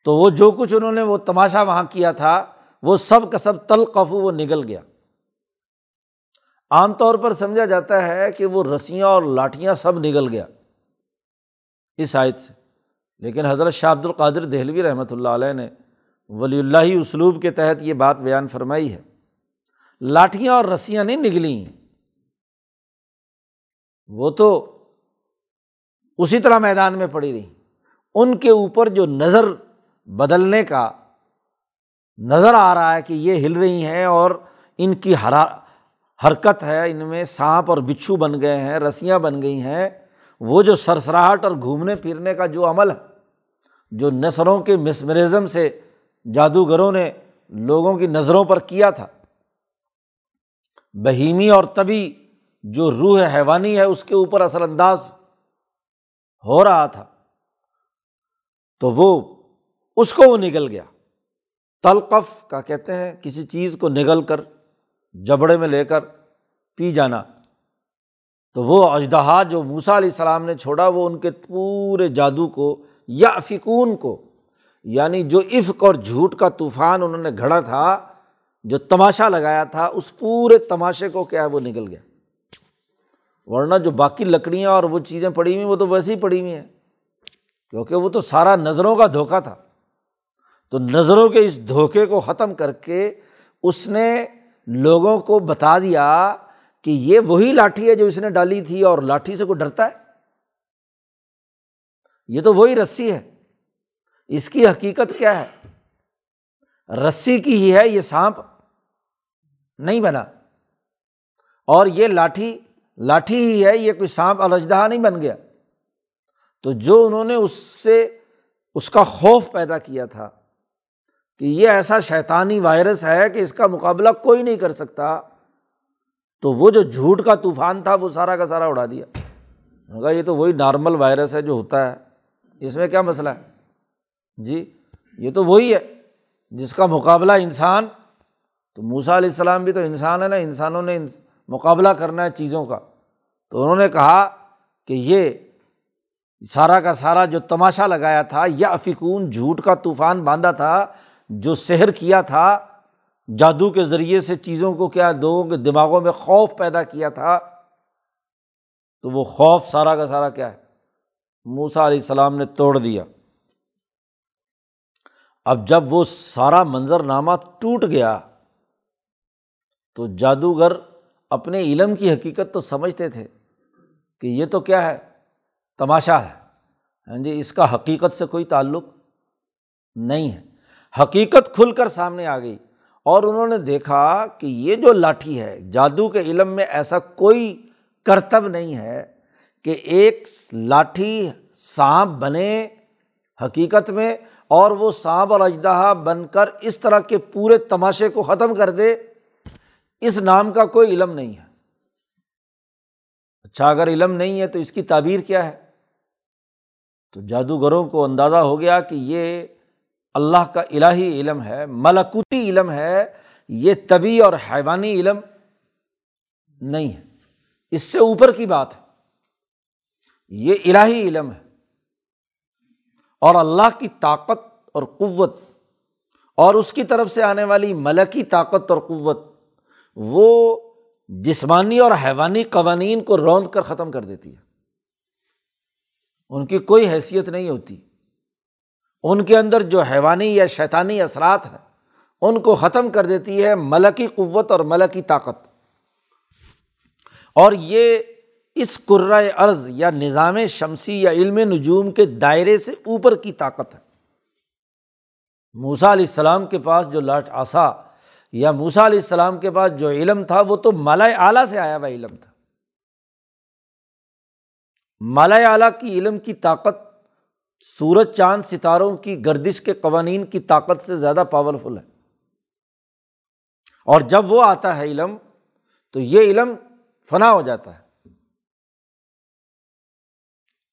تو وہ جو کچھ انہوں نے وہ تماشا وہاں کیا تھا، وہ سب کا سب تلقف وہ نگل گیا۔ عام طور پر سمجھا جاتا ہے کہ وہ رسیاں اور لاٹیاں سب نگل گیا اس آیت سے۔ لیکن حضرت شاہ عبد القادر دہلوی رحمۃ اللہ علیہ نے ولی اللہ اسلوب کے تحت یہ بات بیان فرمائی ہے۔ لاٹیاں اور رسیاں نہیں نگلی وہ تو اسی طرح میدان میں پڑی رہی۔ ان کے اوپر جو نظر بدلنے کا نظر آ رہا ہے کہ یہ ہل رہی ہیں اور ان کی ہرا حرکت ہے، ان میں سانپ اور بچھو بن گئے ہیں، رسیاں بن گئی ہیں۔ وہ جو سرسراہٹ اور گھومنے پھرنے کا جو عمل ہے، جو نثروں کے مسمرزم سے جادوگروں نے لوگوں کی نظروں پر کیا تھا۔ بہیمی اور تبھی جو روح حیوانی ہے، اس کے اوپر اثر انداز ہو رہا تھا۔ تو وہ، اس کو وہ نگل گیا۔ تلقف کا کہتے ہیں، کسی چیز کو نگل کر جبڑے میں لے کر پی جانا۔ تو وہ اجدہا جو موسا علیہ السلام نے چھوڑا، وہ ان کے پورے جادو کو یا فکون کو یعنی جو عفق اور جھوٹ کا طوفان انہوں نے گھڑا تھا، جو تماشا لگایا تھا، اس پورے تماشے کو کیا ہے، وہ نکل گیا۔ ورنہ جو باقی لکڑیاں اور وہ چیزیں پڑی ہوئی وہ تو ویسے ہی پڑی ہوئی ہیں۔ کیونکہ وہ تو سارا نظروں کا دھوکا تھا۔ تو نظروں کے اس دھوکے کو ختم کر کے اس نے لوگوں کو بتا دیا کہ یہ وہی لاٹھی ہے جو اس نے ڈالی تھی اور لاٹھی سے کوئی ڈرتا ہے؟ یہ تو وہی رسی ہے۔ اس کی حقیقت کیا ہے؟ رسی کی ہی ہے یہ سانپ۔ نہیں بنا۔ اور یہ لاٹھی لاٹھی ہی ہے، یہ کوئی سانپ الجدہ نہیں بن گیا۔ تو جو انہوں نے اس سے، اس کا خوف پیدا کیا تھا کہ یہ ایسا شیطانی وائرس ہے کہ اس کا مقابلہ کوئی نہیں کر سکتا۔ تو وہ جو جھوٹ کا طوفان تھا وہ سارا کا سارا اڑا دیا۔ یہ تو وہی نارمل وائرس ہے جو ہوتا ہے۔ اس میں کیا مسئلہ ہے؟ جی یہ تو وہی ہے جس کا مقابلہ انسان، تو موسا علیہ السلام بھی تو انسان ہے نا، انسانوں نے مقابلہ کرنا ہے چیزوں کا۔ تو انہوں نے کہا کہ یہ سارا کا سارا جو تماشا لگایا تھا یا افکون جھوٹ کا طوفان باندھا تھا جو سحر کیا تھا، جادو کے ذریعے سے چیزوں کو کیا لوگوں کے دماغوں میں خوف پیدا کیا تھا، تو وہ خوف سارا کا سارا کیا ہے؟ موسا علیہ السلام نے توڑ دیا۔ اب جب وہ سارا منظر نامہ ٹوٹ گیا، تو جادوگر اپنے علم کی حقیقت تو سمجھتے تھے کہ یہ تو کیا ہے، تماشا ہے۔ ہاں جی اس کا حقیقت سے کوئی تعلق نہیں ہے۔ حقیقت کھل کر سامنے آ گئی اور انہوں نے دیکھا کہ یہ جو لاٹھی ہے، جادو کے علم میں ایسا کوئی کرتب نہیں ہے کہ ایک لاٹھی سانپ بنے حقیقت میں اور وہ سانپ اور اجدہ بن کر اس طرح کے پورے تماشے کو ختم کر دے۔ اس نام کا کوئی علم نہیں ہے۔ اچھا اگر علم نہیں ہے تو اس کی تعبیر کیا ہے؟ تو جادوگروں کو اندازہ ہو گیا کہ یہ اللہ کا الہی علم ہے، ملکوتی علم ہے، یہ طبی اور حیوانی علم نہیں ہے۔ اس سے اوپر کی بات ہے۔ یہ الہی علم ہے۔ اور اللہ کی طاقت اور قوت اور اس کی طرف سے آنے والی ملکی طاقت اور قوت، وہ جسمانی اور حیوانی قوانین کو روند کر ختم کر دیتی ہے۔ ان کی کوئی حیثیت نہیں ہوتی۔ ان کے اندر جو حیوانی یا شیطانی اثرات ہیں، ان کو ختم کر دیتی ہے ملکی قوت اور ملکی طاقت۔ اور یہ اس قرۂۂ ارض یا نظام شمسی یا علم نجوم کے دائرے سے اوپر کی طاقت ہے۔ موسا علیہ السلام کے پاس جو لاٹ آسا یا موسا علیہ السلام کے پاس جو علم تھا، وہ تو مالا اعلیٰ سے آیا ہوا علم تھا۔ مالا اعلیٰ کی علم کی طاقت سورج چاند ستاروں کی گردش کے قوانین کی طاقت سے زیادہ پاورفل ہے۔ اور جب وہ آتا ہے علم، تو یہ علم فنا ہو جاتا ہے۔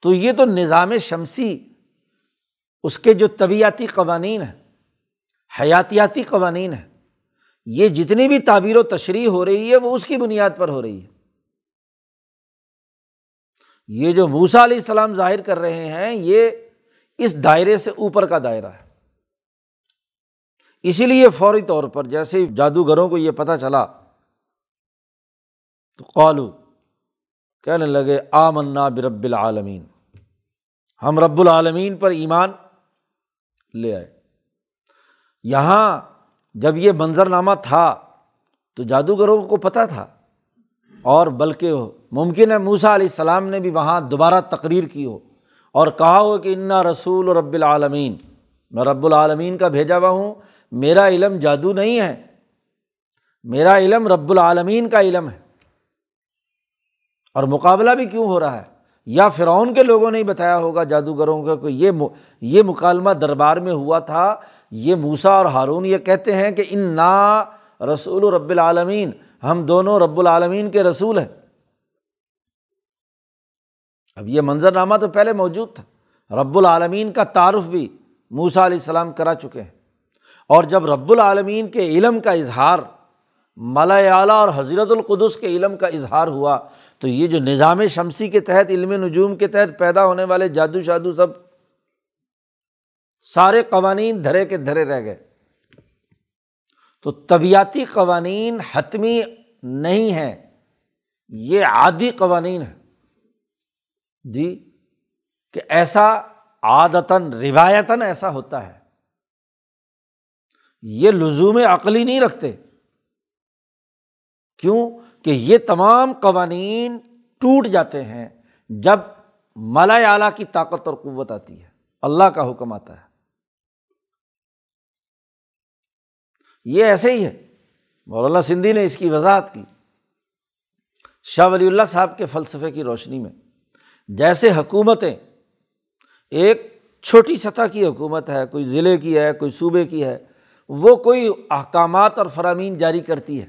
تو یہ تو نظام شمسی، اس کے جو طبیعتی قوانین ہیں، حیاتیاتی قوانین ہیں، یہ جتنی بھی تعبیر و تشریح ہو رہی ہے، وہ اس کی بنیاد پر ہو رہی ہے۔ یہ جو موسا علیہ السلام ظاہر کر رہے ہیں، یہ اس دائرے سے اوپر کا دائرہ ہے۔ اسی لیے فوری طور پر جیسے جادوگروں کو یہ پتہ چلا تو قالو، کہنے لگے آ منا برب العالمین۔ ہم رب العالمین پر ایمان لے آئے۔ یہاں جب یہ منظرنامہ تھا تو جادوگروں کو پتہ تھا۔ اور بلکہ ممکن ہے موسا علیہ السلام نے بھی وہاں دوبارہ تقریر کی ہو۔ اور کہا ہو کہ انا رسول رب العالمین میں رب العالمین کا بھیجا ہوا ہوں، میرا علم جادو نہیں ہے، میرا علم رب العالمین کا علم ہے۔ اور مقابلہ بھی کیوں ہو رہا ہے؟ یا فرعون کے لوگوں نے بتایا ہوگا جادوگروں کا کہ یہ یہ مکالمہ دربار میں ہوا تھا، یہ موسا اور ہارون یہ کہتے ہیں کہ ان نا رسول رب العالمین، ہم دونوں رب العالمین کے رسول ہیں۔ اب یہ منظرنامہ تو پہلے موجود تھا۔ رب العالمین کا تعارف بھی موسا علیہ السلام کرا چکے ہیں۔ اور جب رب العالمین کے علم کا اظہار ملا اعلیٰ اور حضرت القدس کے علم کا اظہار ہوا، تو یہ جو نظام شمسی کے تحت، علم نجوم کے تحت پیدا ہونے والے جادو شادو سب سارے قوانین دھرے کے دھرے رہ گئے۔ تو طبیعتی قوانین حتمی نہیں ہیں، یہ عادی قوانین ہے جی کہ ایسا عادتاً، روایتاً ایسا ہوتا ہے۔ یہ لزوم عقلی نہیں رکھتے۔ کیوں؟ کہ یہ تمام قوانین ٹوٹ جاتے ہیں جب مالا اعلیٰ کی طاقت اور قوت آتی ہے۔ اللہ کا حکم آتا ہے۔ یہ ایسے ہی ہے۔ مولانا سندھی نے اس کی وضاحت کی۔ شاہ ولی اللہ صاحب کے فلسفے کی روشنی میں۔ جیسے حکومتیں، ایک چھوٹی سطح کی حکومت ہے، کوئی ضلع کی ہے، کوئی صوبے کی ہے، وہ کوئی احکامات اور فرامین جاری کرتی ہے۔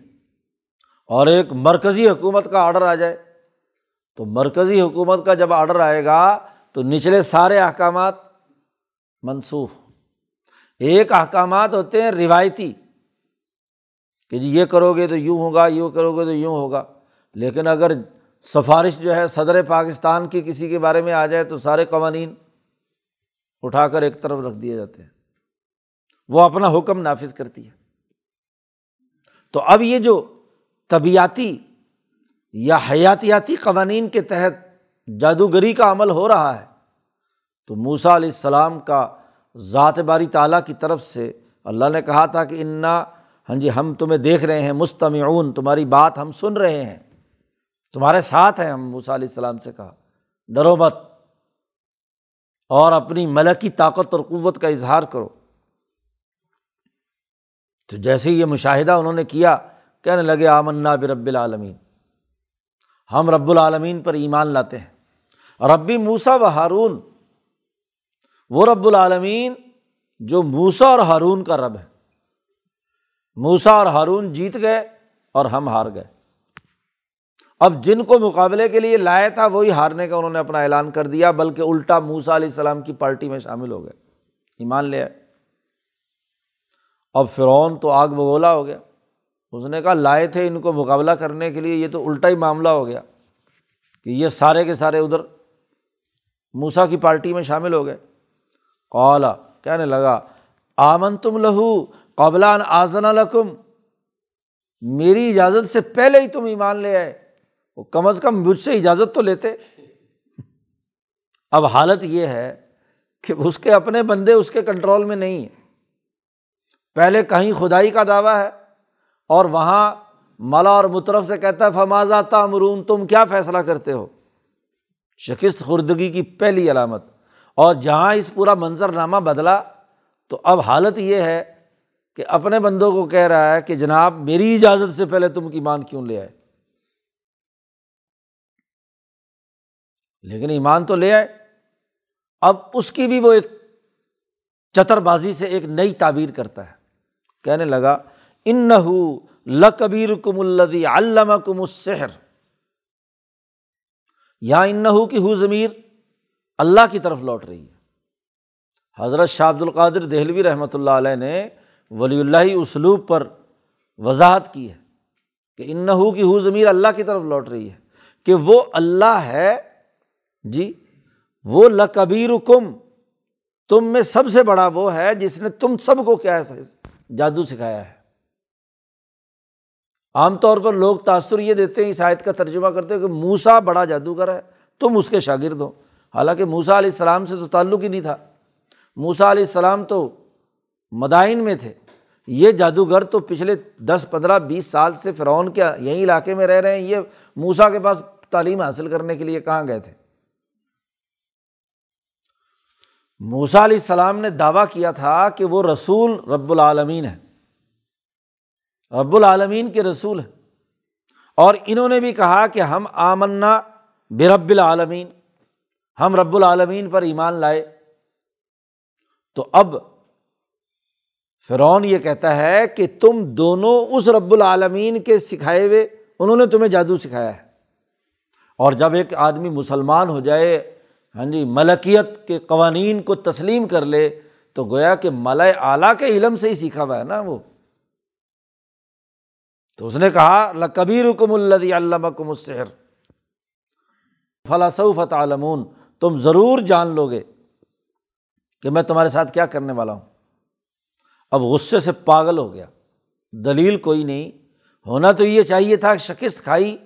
اور ایک مرکزی حکومت کا آڈر آ جائے۔ تو مرکزی حکومت کا جب آڈر آئے گا، تو نچلے سارے احکامات منسوخ۔ ایک احکامات ہوتے ہیں روایتی، کہ جی یہ کرو گے تو یوں ہوگا، یوں کرو گے تو یوں ہوگا۔ لیکن اگر سفارش جو ہے صدر پاکستان کی کسی کے بارے میں آ جائے تو سارے قوانین اٹھا کر ایک طرف رکھ دیے جاتے ہیں۔ وہ اپنا حکم نافذ کرتی ہے۔ تو اب یہ جو طبیعتی یا حیاتیاتی قوانین کے تحت جادوگری کا عمل ہو رہا ہے، تو موسا علیہ السلام کا ذات باری تعالیٰ کی طرف سے اللہ نے کہا تھا کہ انا ہاں جی ہم تمہیں دیکھ رہے ہیں، مستمعون، تمہاری بات ہم سن رہے ہیں۔ تمہارے ساتھ ہیں ہم موسا علیہ السلام سے کہا۔ ڈرو مت۔ اور اپنی ملکی طاقت اور قوت کا اظہار کرو۔ تو جیسے یہ مشاہدہ انہوں نے کیا، کہنے لگے، آمنا برب العالمین۔ ہم رب العالمین پر ایمان لاتے ہیں۔ ربی موسا و ہارون۔ وہ رب العالمین جو موسا اور ہارون کا رب ہے۔ موسا اور ہارون جیت گئے اور ہم ہار گئے۔ اب جن کو مقابلے کے لیے لایا تھا، وہی ہارنے کا انہوں نے اپنا اعلان کر دیا، بلکہ الٹا موسا علیہ السلام کی پارٹی میں شامل ہو گئے۔ ایمان لے آئے۔ اب فرعون تو آگ بگولا ہو گیا۔ اس نے کہا، لائے تھے ان کو مقابلہ کرنے کے لیے، یہ تو الٹا ہی معاملہ ہو گیا کہ یہ سارے کے سارے ادھر موسا کی پارٹی میں شامل ہو گئے۔ کولا کہنے لگا آمن تم لہو قبلان آزن الکم میری اجازت سے پہلے ہی تم ایمان لے آئے۔ وہ کم از کم مجھ سے اجازت تو لیتے۔ اب حالت یہ ہے کہ اس کے اپنے بندے اس کے کنٹرول میں نہیں ہیں۔ پہلے کہیں خدائی کا دعویٰ ہے اور وہاں ملا اور مترف سے کہتا ہے فمازا تامرون تم کیا فیصلہ کرتے ہو؟ شکست خوردگی کی پہلی علامت۔ اور جہاں اس پورا منظر نامہ بدلا، تو اب حالت یہ ہے کہ اپنے بندوں کو کہہ رہا ہے کہ جناب میری اجازت سے پہلے تم ایمان کیوں لے آئے؟ لیکن ایمان تو لے آئے۔ اب اس کی بھی وہ ایک چتر بازی سے ایک نئی تعبیر کرتا ہے۔ کہنے لگا ان نہ لکبیر کم الدی علامہ کم السحر یا ان نہ کی ہو ضمیر اللہ کی طرف لوٹ رہی ہے۔ حضرت شاہ عبد القادر دہلوی رحمۃ اللہ علیہ نے ولی اللہ اسلوب پر وضاحت کی ہے کہ ان نحو کی ہو ضمیر اللہ کی طرف لوٹ رہی ہے۔ کہ وہ اللہ ہے جی وہ لکبیر کم تم میں سب سے بڑا وہ ہے جس نے تم سب کو کیا ہے، جادو سکھایا ہے۔ عام طور پر لوگ تاثر یہ دیتے ہیں، اس آیت کا ترجمہ کرتے کہ موسا بڑا جادوگر ہے، تم اس کے شاگرد ہو۔ حالانکہ موسا علیہ السلام سے تو تعلق ہی نہیں تھا۔ موسا علیہ السلام تو مدائن میں تھے۔ یہ جادوگر تو پچھلے دس، پندرہ، بیس سال سے فرعون کے یہیں علاقے میں رہ رہے ہیں۔ یہ موسا کے پاس تعلیم حاصل کرنے کے لیے کہاں گئے تھے؟ موسا علیہ السلام نے دعویٰ کیا تھا کہ وہ رسول رب العالمین ہے۔ رب العالمین کے رسول ہیں۔ اور انہوں نے بھی کہا کہ ہم آمنا بے رب العالمین، ہم رب العالمین پر ایمان لائے۔ تو اب فرعون یہ کہتا ہے کہ تم دونوں اس رب العالمین کے سکھائے ہوئے، انہوں نے تمہیں جادو سکھایا ہے۔ اور جب ایک آدمی مسلمان ہو جائے ہاں جی ملکیت کے قوانین کو تسلیم کر لے تو گویا کہ ملا اعلیٰ کے علم سے ہی سیکھا ہوا ہے نا وہ۔ تو اس نے کہا لکبیر کم الدی علامہ کم السحر فلاصوفت عالمون تم ضرور جان لو گے کہ میں تمہارے ساتھ کیا کرنے والا ہوں۔ اب غصے سے پاگل ہو گیا۔ دلیل کوئی نہیں۔ ہونا تو یہ چاہیے تھا، شکست کھائی۔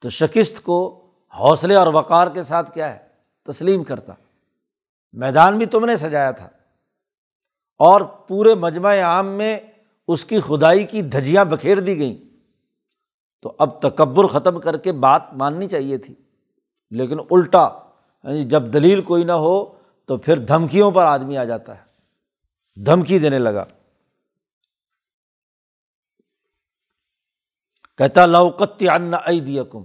تو شکست کو حوصلے اور وقار کے ساتھ کیا ہے؟ تسلیم کرتا۔ میدان بھی تم نے سجایا تھا۔ اور پورے مجمع عام میں اس کی خدائی کی دھجیاں بکھیر دی گئیں۔ تو اب تکبر ختم کر کے بات ماننی چاہیے تھی۔ لیکن الٹا یعنی جب دلیل کوئی نہ ہو تو پھر دھمکیوں پر آدمی آ جاتا ہے۔ دھمکی دینے لگا۔ کہتا لوکت ان کم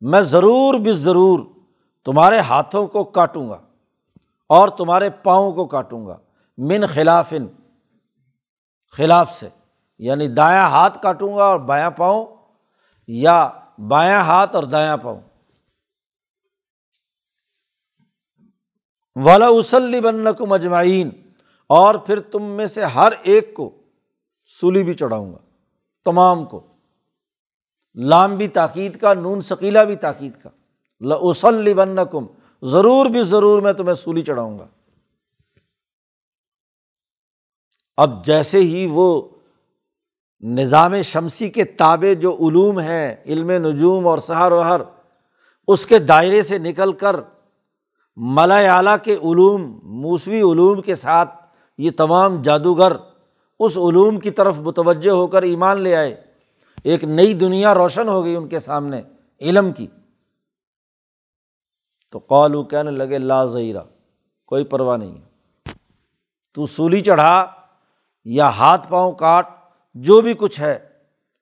میں ضرور بھی ضرور تمہارے ہاتھوں کو کاٹوں گا اور تمہارے پاؤں کو کاٹوں گا۔ من خلاف خلاف سے یعنی دایاں ہاتھ کاٹوں گا اور بایاں پاؤں، یا بایاں ہاتھ اور دایاں پاؤں۔ والا وسلی بن کو مجمعین اور پھر تم میں سے ہر ایک کو سولی بھی چڑھاؤں گا، تمام کو۔ لام بھی تاکید کا، نون ثقیلا بھی تاکید کا۔ لسلی بن کم ضرور بھی ضرور میں تمہیں سولی چڑھاؤں گا۔ اب جیسے ہی وہ نظام شمسی کے تابع جو علوم ہیں، علم نجوم اور سہار وہر اس کے دائرے سے نکل کر ملا اعلیٰ کے علوم، موسوی علوم کے ساتھ یہ تمام جادوگر اس علوم کی طرف متوجہ ہو کر ایمان لے آئے۔ ایک نئی دنیا روشن ہو گئی ان کے سامنے، علم کی۔ تو قالو کہنے لگے، لا زیرہ کوئی پرواہ نہیں۔ ہے تو سولی چڑھا یا ہاتھ پاؤں کاٹ، جو بھی کچھ ہے،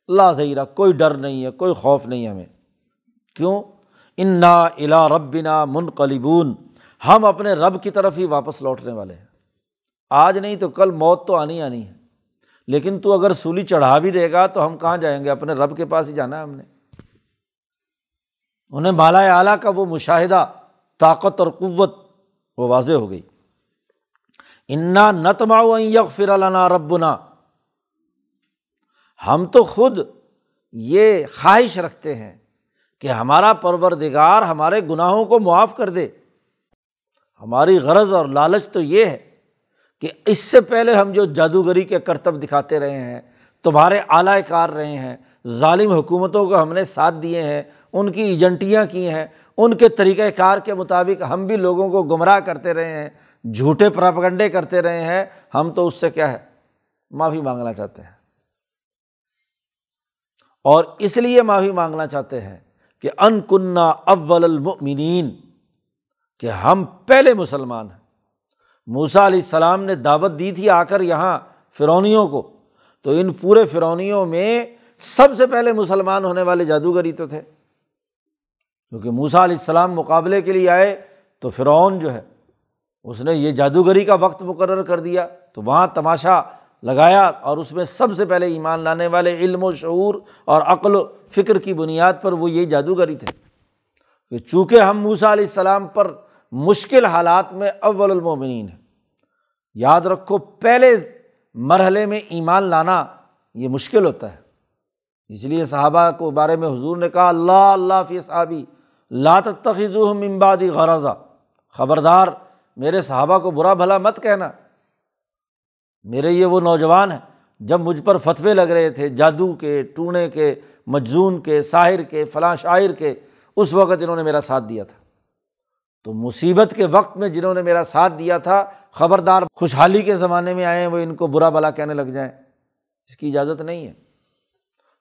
لا زیرہ کوئی ڈر نہیں ہے، کوئی خوف نہیں ہے ہمیں۔ کیوں؟ انا الا ربنا منقلبون۔ ہم اپنے رب کی طرف ہی واپس لوٹنے والے ہیں۔ آج نہیں تو کل موت تو آنی آنی ہے۔ لیکن تو اگر سولی چڑھا بھی دے گا تو ہم کہاں جائیں گے؟ اپنے رب کے پاس ہی جانا ہے ہم نے۔ انہیں مالا اعلیٰ کا وہ مشاہدہ طاقت اور قوت وہ واضح ہو گئی۔ انا نتما فر النا ربنا ہم تو خود یہ خواہش رکھتے ہیں کہ ہمارا پروردگار ہمارے گناہوں کو معاف کر دے۔ ہماری غرض اور لالچ تو یہ ہے کہ اس سے پہلے ہم جو جادوگری کے کرتب دکھاتے رہے ہیں، تمہارے اعلی کار رہے ہیں، ظالم حکومتوں کو ہم نے ساتھ دیے ہیں، ان کی ایجنٹیاں کی ہیں ان کے طریقۂ کار کے مطابق ہم بھی لوگوں کو گمراہ کرتے رہے ہیں، جھوٹے پراپگنڈے کرتے رہے ہیں، ہم تو اس سے کیا ہے؟ معافی مانگنا چاہتے ہیں۔ اور اس لیے معافی مانگنا چاہتے ہیں کہ ان کنہ اول المؤمنین، کہ ہم پہلے مسلمان ہیں۔ موسا علیہ السلام نے دعوت دی تھی آ کر یہاں فرونیوں کو، تو ان پورے فرونیوں میں سب سے پہلے مسلمان ہونے والے جادوگری تو تھے۔ کیونکہ موسا علیہ السلام مقابلے کے لیے آئے تو فرعون جو ہے، اس نے یہ جادوگری کا وقت مقرر کر دیا، تو وہاں تماشا لگایا اور اس میں سب سے پہلے ایمان لانے والے علم و شعور اور عقل و فکر کی بنیاد پر وہ یہی جادوگری تھے۔ کہ چونکہ ہم موسا علیہ السلام پر مشکل حالات میں اول المومنین ہیں، یاد رکھو پہلے مرحلے میں ایمان لانا یہ مشکل ہوتا ہے۔ اس لیے صحابہ کو بارے میں حضور نے کہا، اللہ اللہ فی صحابی لات تخذ ممبادی غرضہ خبردار، میرے صحابہ کو برا بھلا مت کہنا۔ میرے یہ وہ نوجوان ہیں، جب مجھ پر فتوے لگ رہے تھے، جادو کے، ٹونے کے مجزون کے، ساحر کے، فلاں شاعر کے، اس وقت انہوں نے میرا ساتھ دیا تھا۔ تو مصیبت کے وقت میں جنہوں نے میرا ساتھ دیا تھا، خبردار، خوشحالی کے زمانے میں آئے وہ ان کو برا بلا کہنے لگ جائیں۔ اس کی اجازت نہیں ہے۔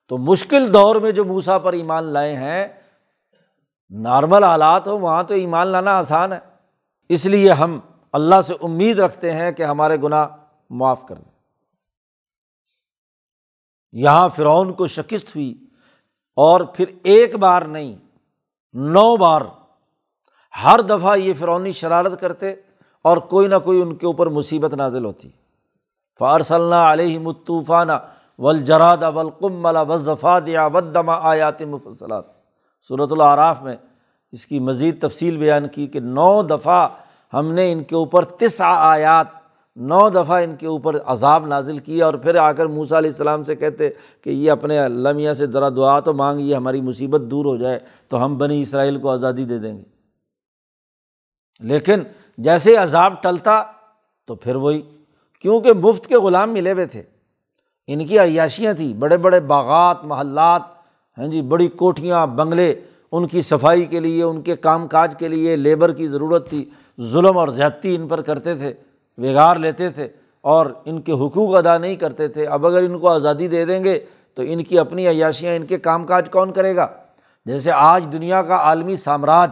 تو مشکل دور میں جو موسا پر ایمان لائے ہیں نارمل حالات ہو وہاں تو ایمان لانا آسان ہے۔ اس لیے ہم اللہ سے امید رکھتے ہیں کہ ہمارے گناہ معاف کر دیں۔ یہاں فرعون کو شکست ہوئی اور پھر ایک بار نہیں، نو بار ہر دفعہ یہ فرونی شرارت کرتے اور کوئی نہ کوئی ان کے اوپر مصیبت نازل ہوتی۔ فارص اللہ علیہ مطوفانہ ولجراد ولقم وضفات یا ودما آیات مفصلات۔ صورت العراف میں اس کی مزید تفصیل بیان کی کہ نو دفعہ ہم نے ان کے اوپر تس آیات، نو دفعہ ان کے اوپر عذاب نازل کیا اور پھر آ کر موسا علیہ السلام سے کہتے کہ یہ اپنے اللہ میاں سے ذرا دعا تو مانگ، یہ ہماری مصیبت دور ہو جائے تو ہم بنی اسرائیل کو آزادی دے دیں گے۔ لیکن جیسے عذاب ٹلتا تو پھر وہی، کیونکہ مفت کے غلام ملے ہوئے تھے۔ ان کی عیاشیاں تھیں، بڑے بڑے باغات، محلات ہیں جی بڑی کوٹھیاں، بنگلے، ان کی صفائی کے لیے، ان کے کام کاج کے لیے لیبر کی ضرورت تھی، ظلم اور زیادتی ان پر کرتے تھے بگاڑ لیتے تھے اور ان کے حقوق ادا نہیں کرتے تھے۔ اب اگر ان کو آزادی دے دیں گے تو ان کی اپنی عیاشیاں، ان کے کام کاج کون کرے گا؟ جیسے آج دنیا کا عالمی سامراج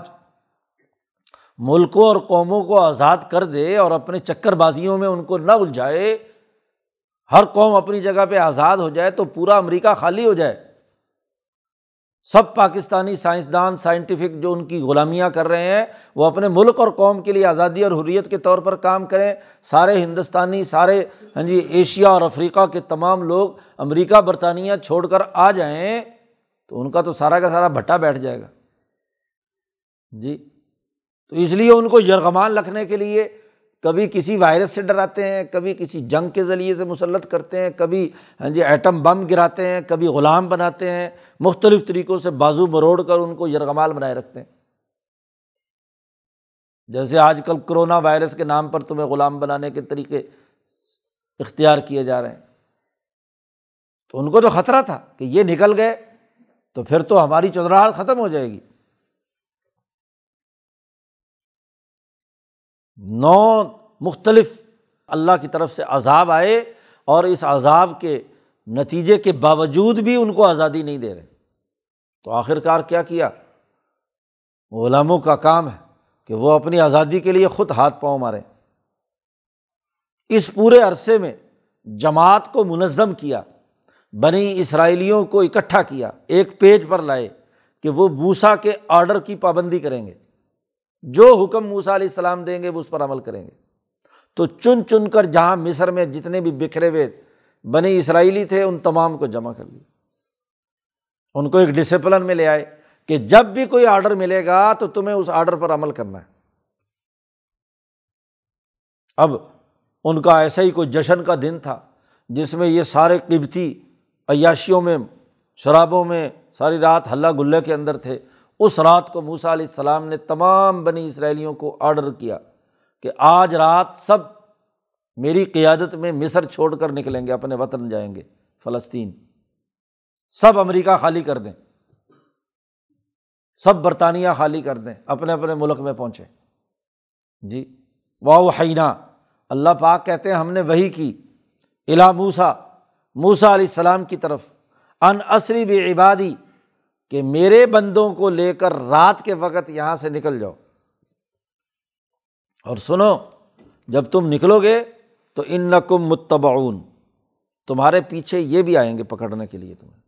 ملکوں اور قوموں کو آزاد کر دے اور اپنے چکر بازیوں میں ان کو نہ الجھائے، ہر قوم اپنی جگہ پہ آزاد ہو جائے تو پورا امریکہ خالی ہو جائے۔ سب پاکستانی سائنسدان سائنٹیفک جو ان کی غلامیاں کر رہے ہیں، وہ اپنے ملک اور قوم کے لیے آزادی اور حریت کے طور پر کام کریں۔ سارے ہندوستانی، سارے ہاں جی ایشیا اور افریقہ کے تمام لوگ امریکہ، برطانیہ چھوڑ کر آ جائیں تو ان کا تو سارا کا سارا بھٹا بیٹھ جائے گا۔ جی تو اس لیے ان کو یرغمان رکھنے کے لیے کبھی کسی وائرس سے ڈراتے ہیں، کبھی کسی جنگ کے ذریعے سے مسلط کرتے ہیں، کبھی ہاں جی ایٹم بم گراتے ہیں، کبھی غلام بناتے ہیں۔ مختلف طریقوں سے بازو بروڑ کر ان کو یرغمال بنائے رکھتے ہیں۔ جیسے آج کل کرونا وائرس کے نام پر تمہیں غلام بنانے کے طریقے اختیار کیے جا رہے ہیں۔ تو ان کو تو خطرہ تھا کہ یہ نکل گئے تو پھر تو ہماری چودراہٹ ختم ہو جائے گی۔ نو مختلف اللہ کی طرف سے عذاب آئے اور اس عذاب کے نتیجے کے باوجود بھی ان کو آزادی نہیں دے رہے۔ تو آخر کار کیا کیا؟ غلاموں کا کام ہے کہ وہ اپنی آزادی کے لیے خود ہاتھ پاؤں مارے۔ اس پورے عرصے میں جماعت کو منظم کیا، بنی اسرائیلیوں کو اکٹھا کیا، ایک پیج پر لائے کہ وہ بوسا کے آڈر کی پابندی کریں گے۔ جو حکم موسا علیہ السلام دیں گے وہ اس پر عمل کریں گے۔ تو چن چن کر جہاں مصر میں جتنے بھی بکھرے ہوئے بنی اسرائیلی تھے، ان تمام کو جمع کر لیا۔ ان کو ایک ڈسپلن میں لے آئے کہ جب بھی کوئی آڈر ملے گا تو تمہیں اس آڈر پر عمل کرنا ہے۔ اب ان کا ایسا ہی کوئی جشن کا دن تھا جس میں یہ سارے قبتی عیاشیوں میں، شرابوں میں ساری رات ہلہ گلے کے اندر تھے۔ اس رات کو موسا علیہ السلام نے تمام بنی اسرائیلیوں کو آڈر کیا کہ آج رات سب میری قیادت میں مصر چھوڑ کر نکلیں گے، اپنے وطن جائیں گے، فلسطین۔ سب امریکہ خالی کر دیں۔ سب برطانیہ خالی کر دیں، اپنے اپنے ملک میں پہنچے۔ جی واہ حینا اللہ پاک کہتے ہیں، ہم نے وہی کی۔ الا موسا موسا علیہ السلام کی طرف۔ ان عصری بھی عبادی کہ میرے بندوں کو لے کر رات کے وقت یہاں سے نکل جاؤ۔ اور سنو، جب تم نکلو گے تو ان نقم متبعون، تمہارے پیچھے یہ بھی آئیں گے پکڑنے کے لیے تمہیں۔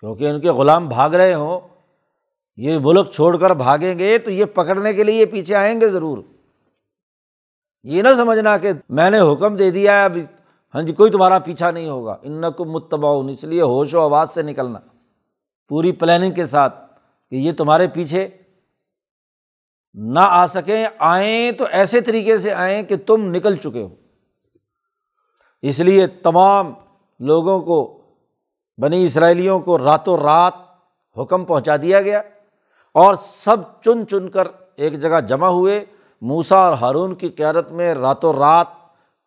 کیونکہ ان کے غلام بھاگ رہے ہوں، یہ ملک چھوڑ کر بھاگیں گے تو یہ پکڑنے کے لیے پیچھے آئیں گے ضرور۔ یہ نہ سمجھنا کہ میں نے حکم دے دیا ہے، اب ہاں جی کوئی تمہارا پیچھا نہیں ہوگا۔ ان کو متباؤ اس لیے ہوش و آواز سے نکلنا۔ پوری پلاننگ کے ساتھ کہ یہ تمہارے پیچھے نہ آ سکیں، آئیں تو ایسے طریقے سے آئیں کہ تم نکل چکے ہو۔ اس لیے تمام لوگوں کو، بنی اسرائیلیوں کو راتوں رات حکم پہنچا دیا گیا اور سب چن چن کر ایک جگہ جمع ہوئے۔ موسا اور ہارون کی قیادت میں راتوں رات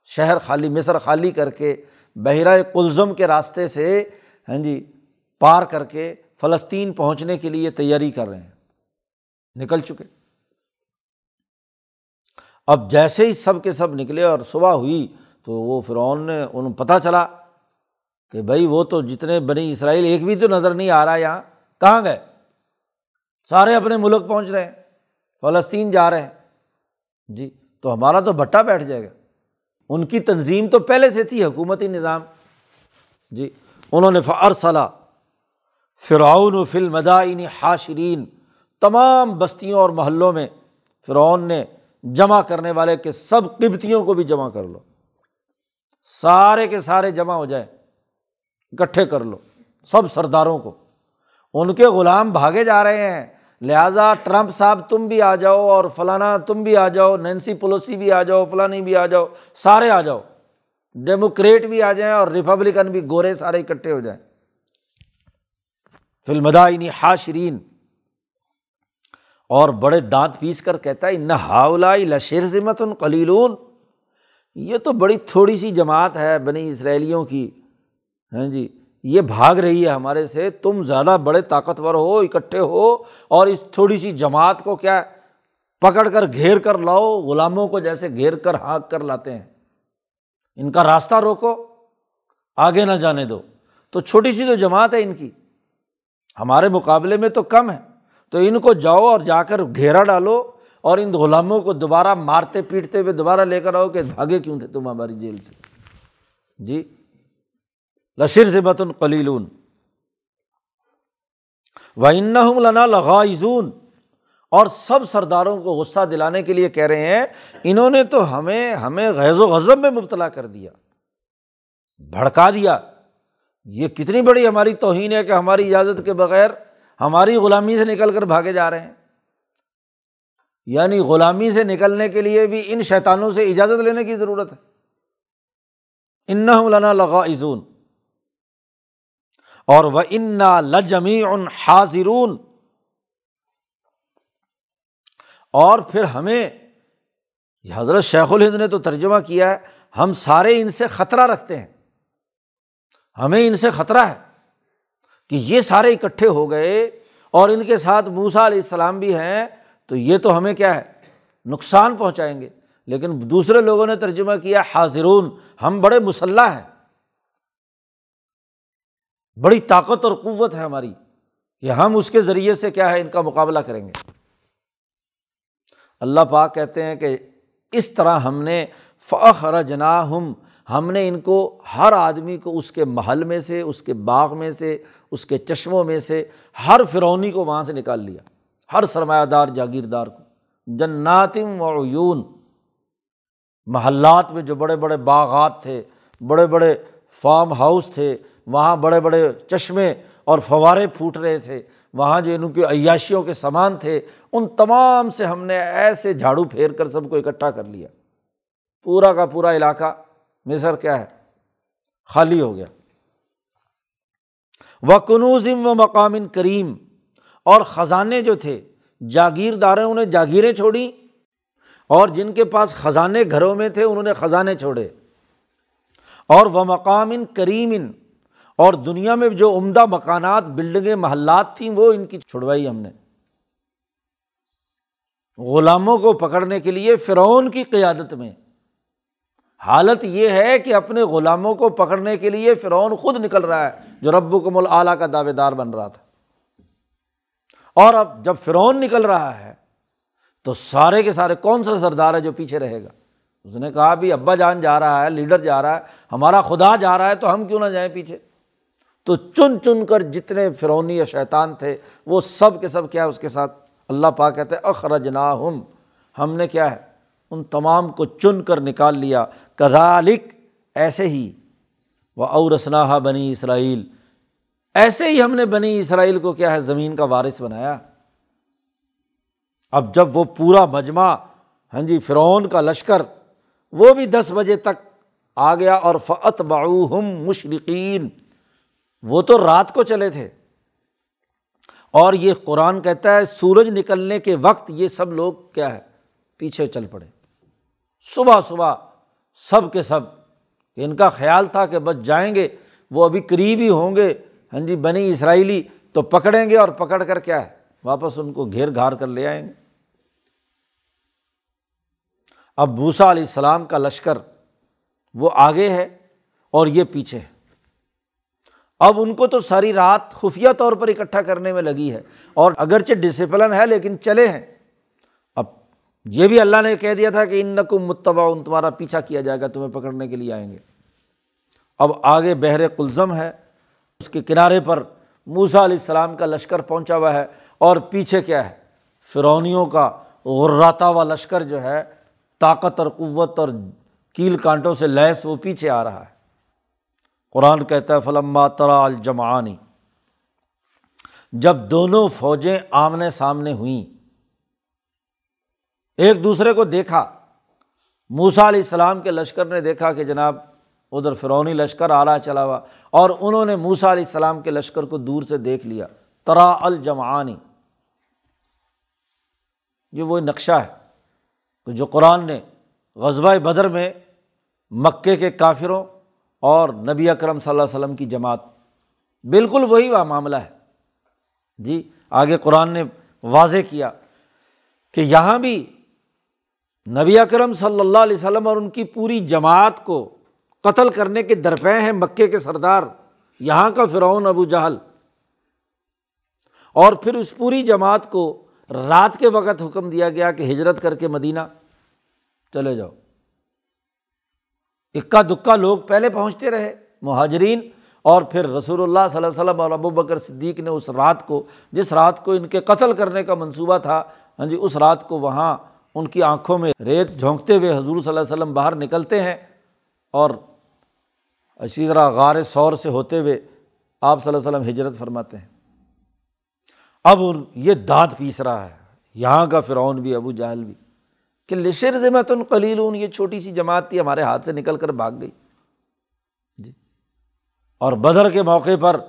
شہر خالی، مصر خالی کر کے بحیرۂ کلزم کے راستے سے ہاں جی پار کر کے فلسطین پہنچنے کے لیے تیاری کر رہے ہیں۔ نکل چکے۔ اب جیسے ہی سب کے سب نکلے اور صبح ہوئی تو وہ فرعون نے ان پتہ چلا کہ بھائی وہ تو جتنے بنی اسرائیل، ایک بھی تو نظر نہیں آ رہا یہاں۔ کہاں گئے؟ سارے اپنے ملک پہنچ رہے ہیں۔ فلسطین جا رہے ہیں۔ جی تو ہمارا تو بٹا بیٹھ جائے گا۔ ان کی تنظیم تو پہلے سے تھی، حکومتی نظام۔ جی انہوں نے فرصلا فرعون و فل حاشرین، تمام بستیوں اور محلوں میں فرعون نے جمع کرنے والے کے سب قبتیوں کو بھی جمع کر لو۔ سارے کے سارے جمع ہو جائے اکٹھے کر لو، سب سرداروں کو۔ ان کے غلام بھاگے جا رہے ہیں، لہٰذا ٹرمپ صاحب تم بھی آ جاؤ اور فلانا تم بھی آ جاؤ، نینسی پولوسی بھی آ جاؤ، فلانی بھی آ جاؤ، سارے آ جاؤ۔ ڈیموکریٹ بھی آ جائیں اور ریپبلکن بھی گورے سارے اکٹھے ہو جائیں۔ فلم مدائی حاشرین۔ اور بڑے دانت پیس کر کہتا ہے نہ ہاؤلا لشیر ذمت ان یہ تو بڑی تھوڑی سی جماعت ہے بنی اسرائیلیوں کی۔ ہاں جی یہ بھاگ رہی ہے ہمارے سے۔ تم زیادہ بڑے طاقتور ہو، اکٹھے ہو، اور اس تھوڑی سی جماعت کو کیا پکڑ کر گھیر کر لاؤ، غلاموں کو جیسے گھیر کر ہانک کر لاتے ہیں۔ ان کا راستہ روکو، آگے نہ جانے دو۔ تو چھوٹی سی جو جماعت ہے ان کی۔ ہمارے مقابلے میں تو کم ہے۔ تو ان کو جاؤ اور جا کر گھیرا ڈالو اور ان غلاموں کو دوبارہ مارتے پیٹتے ہوئے دوبارہ لے کر آؤ کہ بھاگے کیوں تھے؟ تم ہماری جیل سے۔ جی؟ لشر سے بتن کلیلون و لنا لغائزون۔ اور سب سرداروں کو غصہ دلانے کے لیے کہہ رہے ہیں، انہوں نے تو ہمیں ہمیں غیظ و غضب میں مبتلا کر دیا۔ بھڑکا دیا۔ یہ کتنی بڑی ہماری توہین ہے کہ ہماری اجازت کے بغیر ہماری غلامی سے نکل کر بھاگے جا رہے ہیں۔ یعنی غلامی سے نکلنے کے لیے بھی ان شیطانوں سے اجازت لینے کی ضرورت ہے۔ ان لنا لغا اور وہ انا لجمی ان حاضرون۔ اور پھر ہمیں حضرت شیخ الہند نے تو ترجمہ کیا ہے، ہم سارے ان سے خطرہ رکھتے ہیں۔ ہمیں ان سے خطرہ ہے کہ یہ سارے اکٹھے ہو گئے اور ان کے ساتھ موسا علیہ السلام بھی ہیں، تو یہ تو ہمیں کیا ہے؟ نقصان پہنچائیں گے۔ لیکن دوسرے لوگوں نے ترجمہ کیا، حاضرون، ہم بڑے مسلح ہیں۔ بڑی طاقت اور قوت ہے ہماری کہ ہم اس کے ذریعے سے کیا ہے، ان کا مقابلہ کریں گے۔ اللہ پاک کہتے ہیں کہ اس طرح ہم نے فخر جنا ہم ہم نے ان کو ہر آدمی کو اس کے محل میں سے، اس کے باغ میں سے، اس کے چشموں میں سے ہر فرونی کو وہاں سے نکال لیا۔ ہر سرمایہ دار، جاگیردار کو۔ جناتم و عیون۔ محلات میں جو بڑے بڑے باغات تھے، بڑے بڑے فارم ہاؤس تھے، وہاں بڑے بڑے چشمے اور فوارے پھوٹ رہے تھے، وہاں جو ان کی عیاشیوں کے سامان تھے، ان تمام سے ہم نے ایسے جھاڑو پھیر کر سب کو اکٹھا کر لیا۔ پورا کا پورا علاقہ مصر کیا ہے؟ خالی ہو گیا۔ و کنوزم و مقام کریم۔ اور خزانے جو تھے، جاگیرداریں انہیں جاگیریں چھوڑیں۔ اور جن کے پاس خزانے گھروں میں تھے، انہوں نے خزانے چھوڑے۔ اور وہ مقام ان کریم۔ ان اور دنیا میں جو عمدہ مکانات، بلڈنگیں، محلات تھیں، وہ ان کی چھڑوائی ہم نے۔ غلاموں کو پکڑنے کے لیے فرعون کی قیادت میں۔ حالت یہ ہے کہ اپنے غلاموں کو پکڑنے کے لیے فرعون خود نکل رہا ہے، جو رب کم العلیٰ کا دعوے دار بن رہا تھا۔ اور اب جب فرعون نکل رہا ہے، تو سارے کے سارے، کون سا سردار ہے جو پیچھے رہے گا؟ اس نے کہا بھی ابا جان جا رہا ہے، لیڈر جا رہا ہے، ہمارا خدا جا رہا ہے، تو ہم کیوں نہ جائیں پیچھے؟ تو چن چن کر جتنے فرونی یا شیطان تھے، وہ سب کے سب کیا اس کے ساتھ؟ اللہ پاک کہتے اخرج نا ہم ہم نے کیا ہے؟ ان تمام کو چن کر نکال لیا۔ کرالک ایسے ہی۔ وہ اورسنا بنی اسرائیل ایسے ہی ہم نے بنی اسرائیل کو کیا ہے، زمین کا وارث بنایا۔ اب جب وہ پورا مجمع ہاں جی فرعون کا لشکر، وہ بھی دس بجے تک آ گیا۔ اور فعت باؤ مشرقین وہ تو رات کو چلے تھے۔ اور یہ قرآن کہتا ہے، سورج نکلنے کے وقت یہ سب لوگ کیا ہے، پیچھے چل پڑے۔ صبح صبح سب کے سب ان کا خیال تھا کہ بس جائیں گے، وہ ابھی قریب ہی ہوں گے۔ ہاں جی بنی اسرائیلی تو پکڑیں گے اور پکڑ کر کیا ہے؟ واپس ان کو گھیر گھار کر لے آئیں گے۔ اب بوسا علیہ السلام کا لشکر وہ آگے ہے اور یہ پیچھے ہے۔ اب ان کو تو ساری رات خفیہ طور پر اکٹھا کرنے میں لگی ہے اور اگرچہ ڈسپلن ہے لیکن چلے ہیں۔ یہ بھی اللہ نے کہہ دیا تھا کہ ان نقم متبا ان تمہارا پیچھا کیا جائے گا، تمہیں پکڑنے کے لیے آئیں گے۔ اب آگے بحر کلزم ہے، اس کے کنارے پر موسا علیہ السلام کا لشکر پہنچا ہوا ہے، اور پیچھے کیا ہے؟ فرونیوں کا غراتا ہوا لشکر جو ہے، طاقت اور قوت اور کیل کانٹوں سے لیس وہ پیچھے آ رہا ہے۔ قرآن کہتا ہے، فلما ترا الجمعانی جب دونوں فوجیں آمنے سامنے ہوئیں ایک دوسرے کو دیکھا۔ موسا علیہ السلام کے لشکر نے دیکھا کہ جناب ادھر فرونی لشکر آ رہا چلا ہوا اور انہوں نے موسا علیہ السلام کے لشکر کو دور سے دیکھ لیا۔ ترا الجمعانی۔ یہ وہ نقشہ ہے جو قرآن نے غزبۂ بدر میں مکے کے کافروں اور نبی اکرم صلی اللہ علیہ وسلم کی جماعت۔ بالکل وہی وہ معاملہ ہے۔ جی آگے قرآن نے واضح کیا کہ یہاں بھی نبی اکرم صلی اللہ علیہ وسلم اور ان کی پوری جماعت کو قتل کرنے کے درپے ہیں مکے کے سردار، یہاں کا فرعون ابو جہل۔ اور پھر اس پوری جماعت کو رات کے وقت حکم دیا گیا کہ ہجرت کر کے مدینہ چلے جاؤ۔ اکا دکا لوگ پہلے پہنچتے رہے، مہاجرین، اور پھر رسول اللہ صلی اللہ علیہ وسلم اور ابو بکر صدیق نے اس رات کو، جس رات کو ان کے قتل کرنے کا منصوبہ تھا ہاں جی اس رات کو وہاں ان کی آنکھوں میں ریت جھونکتے ہوئے حضور صلی اللہ علیہ وسلم باہر نکلتے ہیں اور اسی طرح غار سور سے ہوتے ہوئے آپ صلی اللہ علیہ وسلم ہجرت فرماتے ہیں۔ اب یہ دانت پیس رہا ہے۔ یہاں کا فرعون بھی، ابو جہل بھی۔ کہ لشر ذمت القلیل یہ چھوٹی سی جماعت تھی، ہمارے ہاتھ سے نکل کر بھاگ گئی۔ جی۔ اور بدر کے موقع پر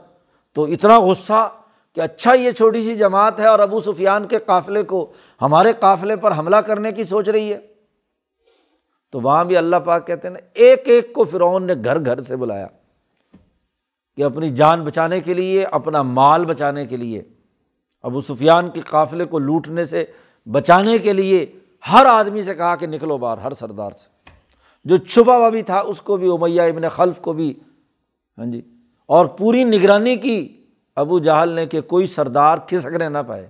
تو اتنا غصہ کہ اچھا یہ چھوٹی سی جماعت ہے اور ابو سفیان کے قافلے کو ہمارے قافلے پر حملہ کرنے کی سوچ رہی ہے۔ تو وہاں بھی اللہ پاک کہتے ہیں نا، ایک ایک کو فرعون نے گھر گھر سے بلایا کہ اپنی جان بچانے کے لیے، اپنا مال بچانے کے لیے۔ ابو سفیان کے قافلے کو لوٹنے سے بچانے کے لیے ہر آدمی سے کہا کہ نکلو باہر، ہر سردار سے۔ جو چھپا ہوا بھی تھا، اس کو بھی، امیہ ابن خلف کو بھی۔ ہاں جی اور پوری نگرانی کی ابو جہل نے کہ کوئی سردار کھسکنے نہ پائے۔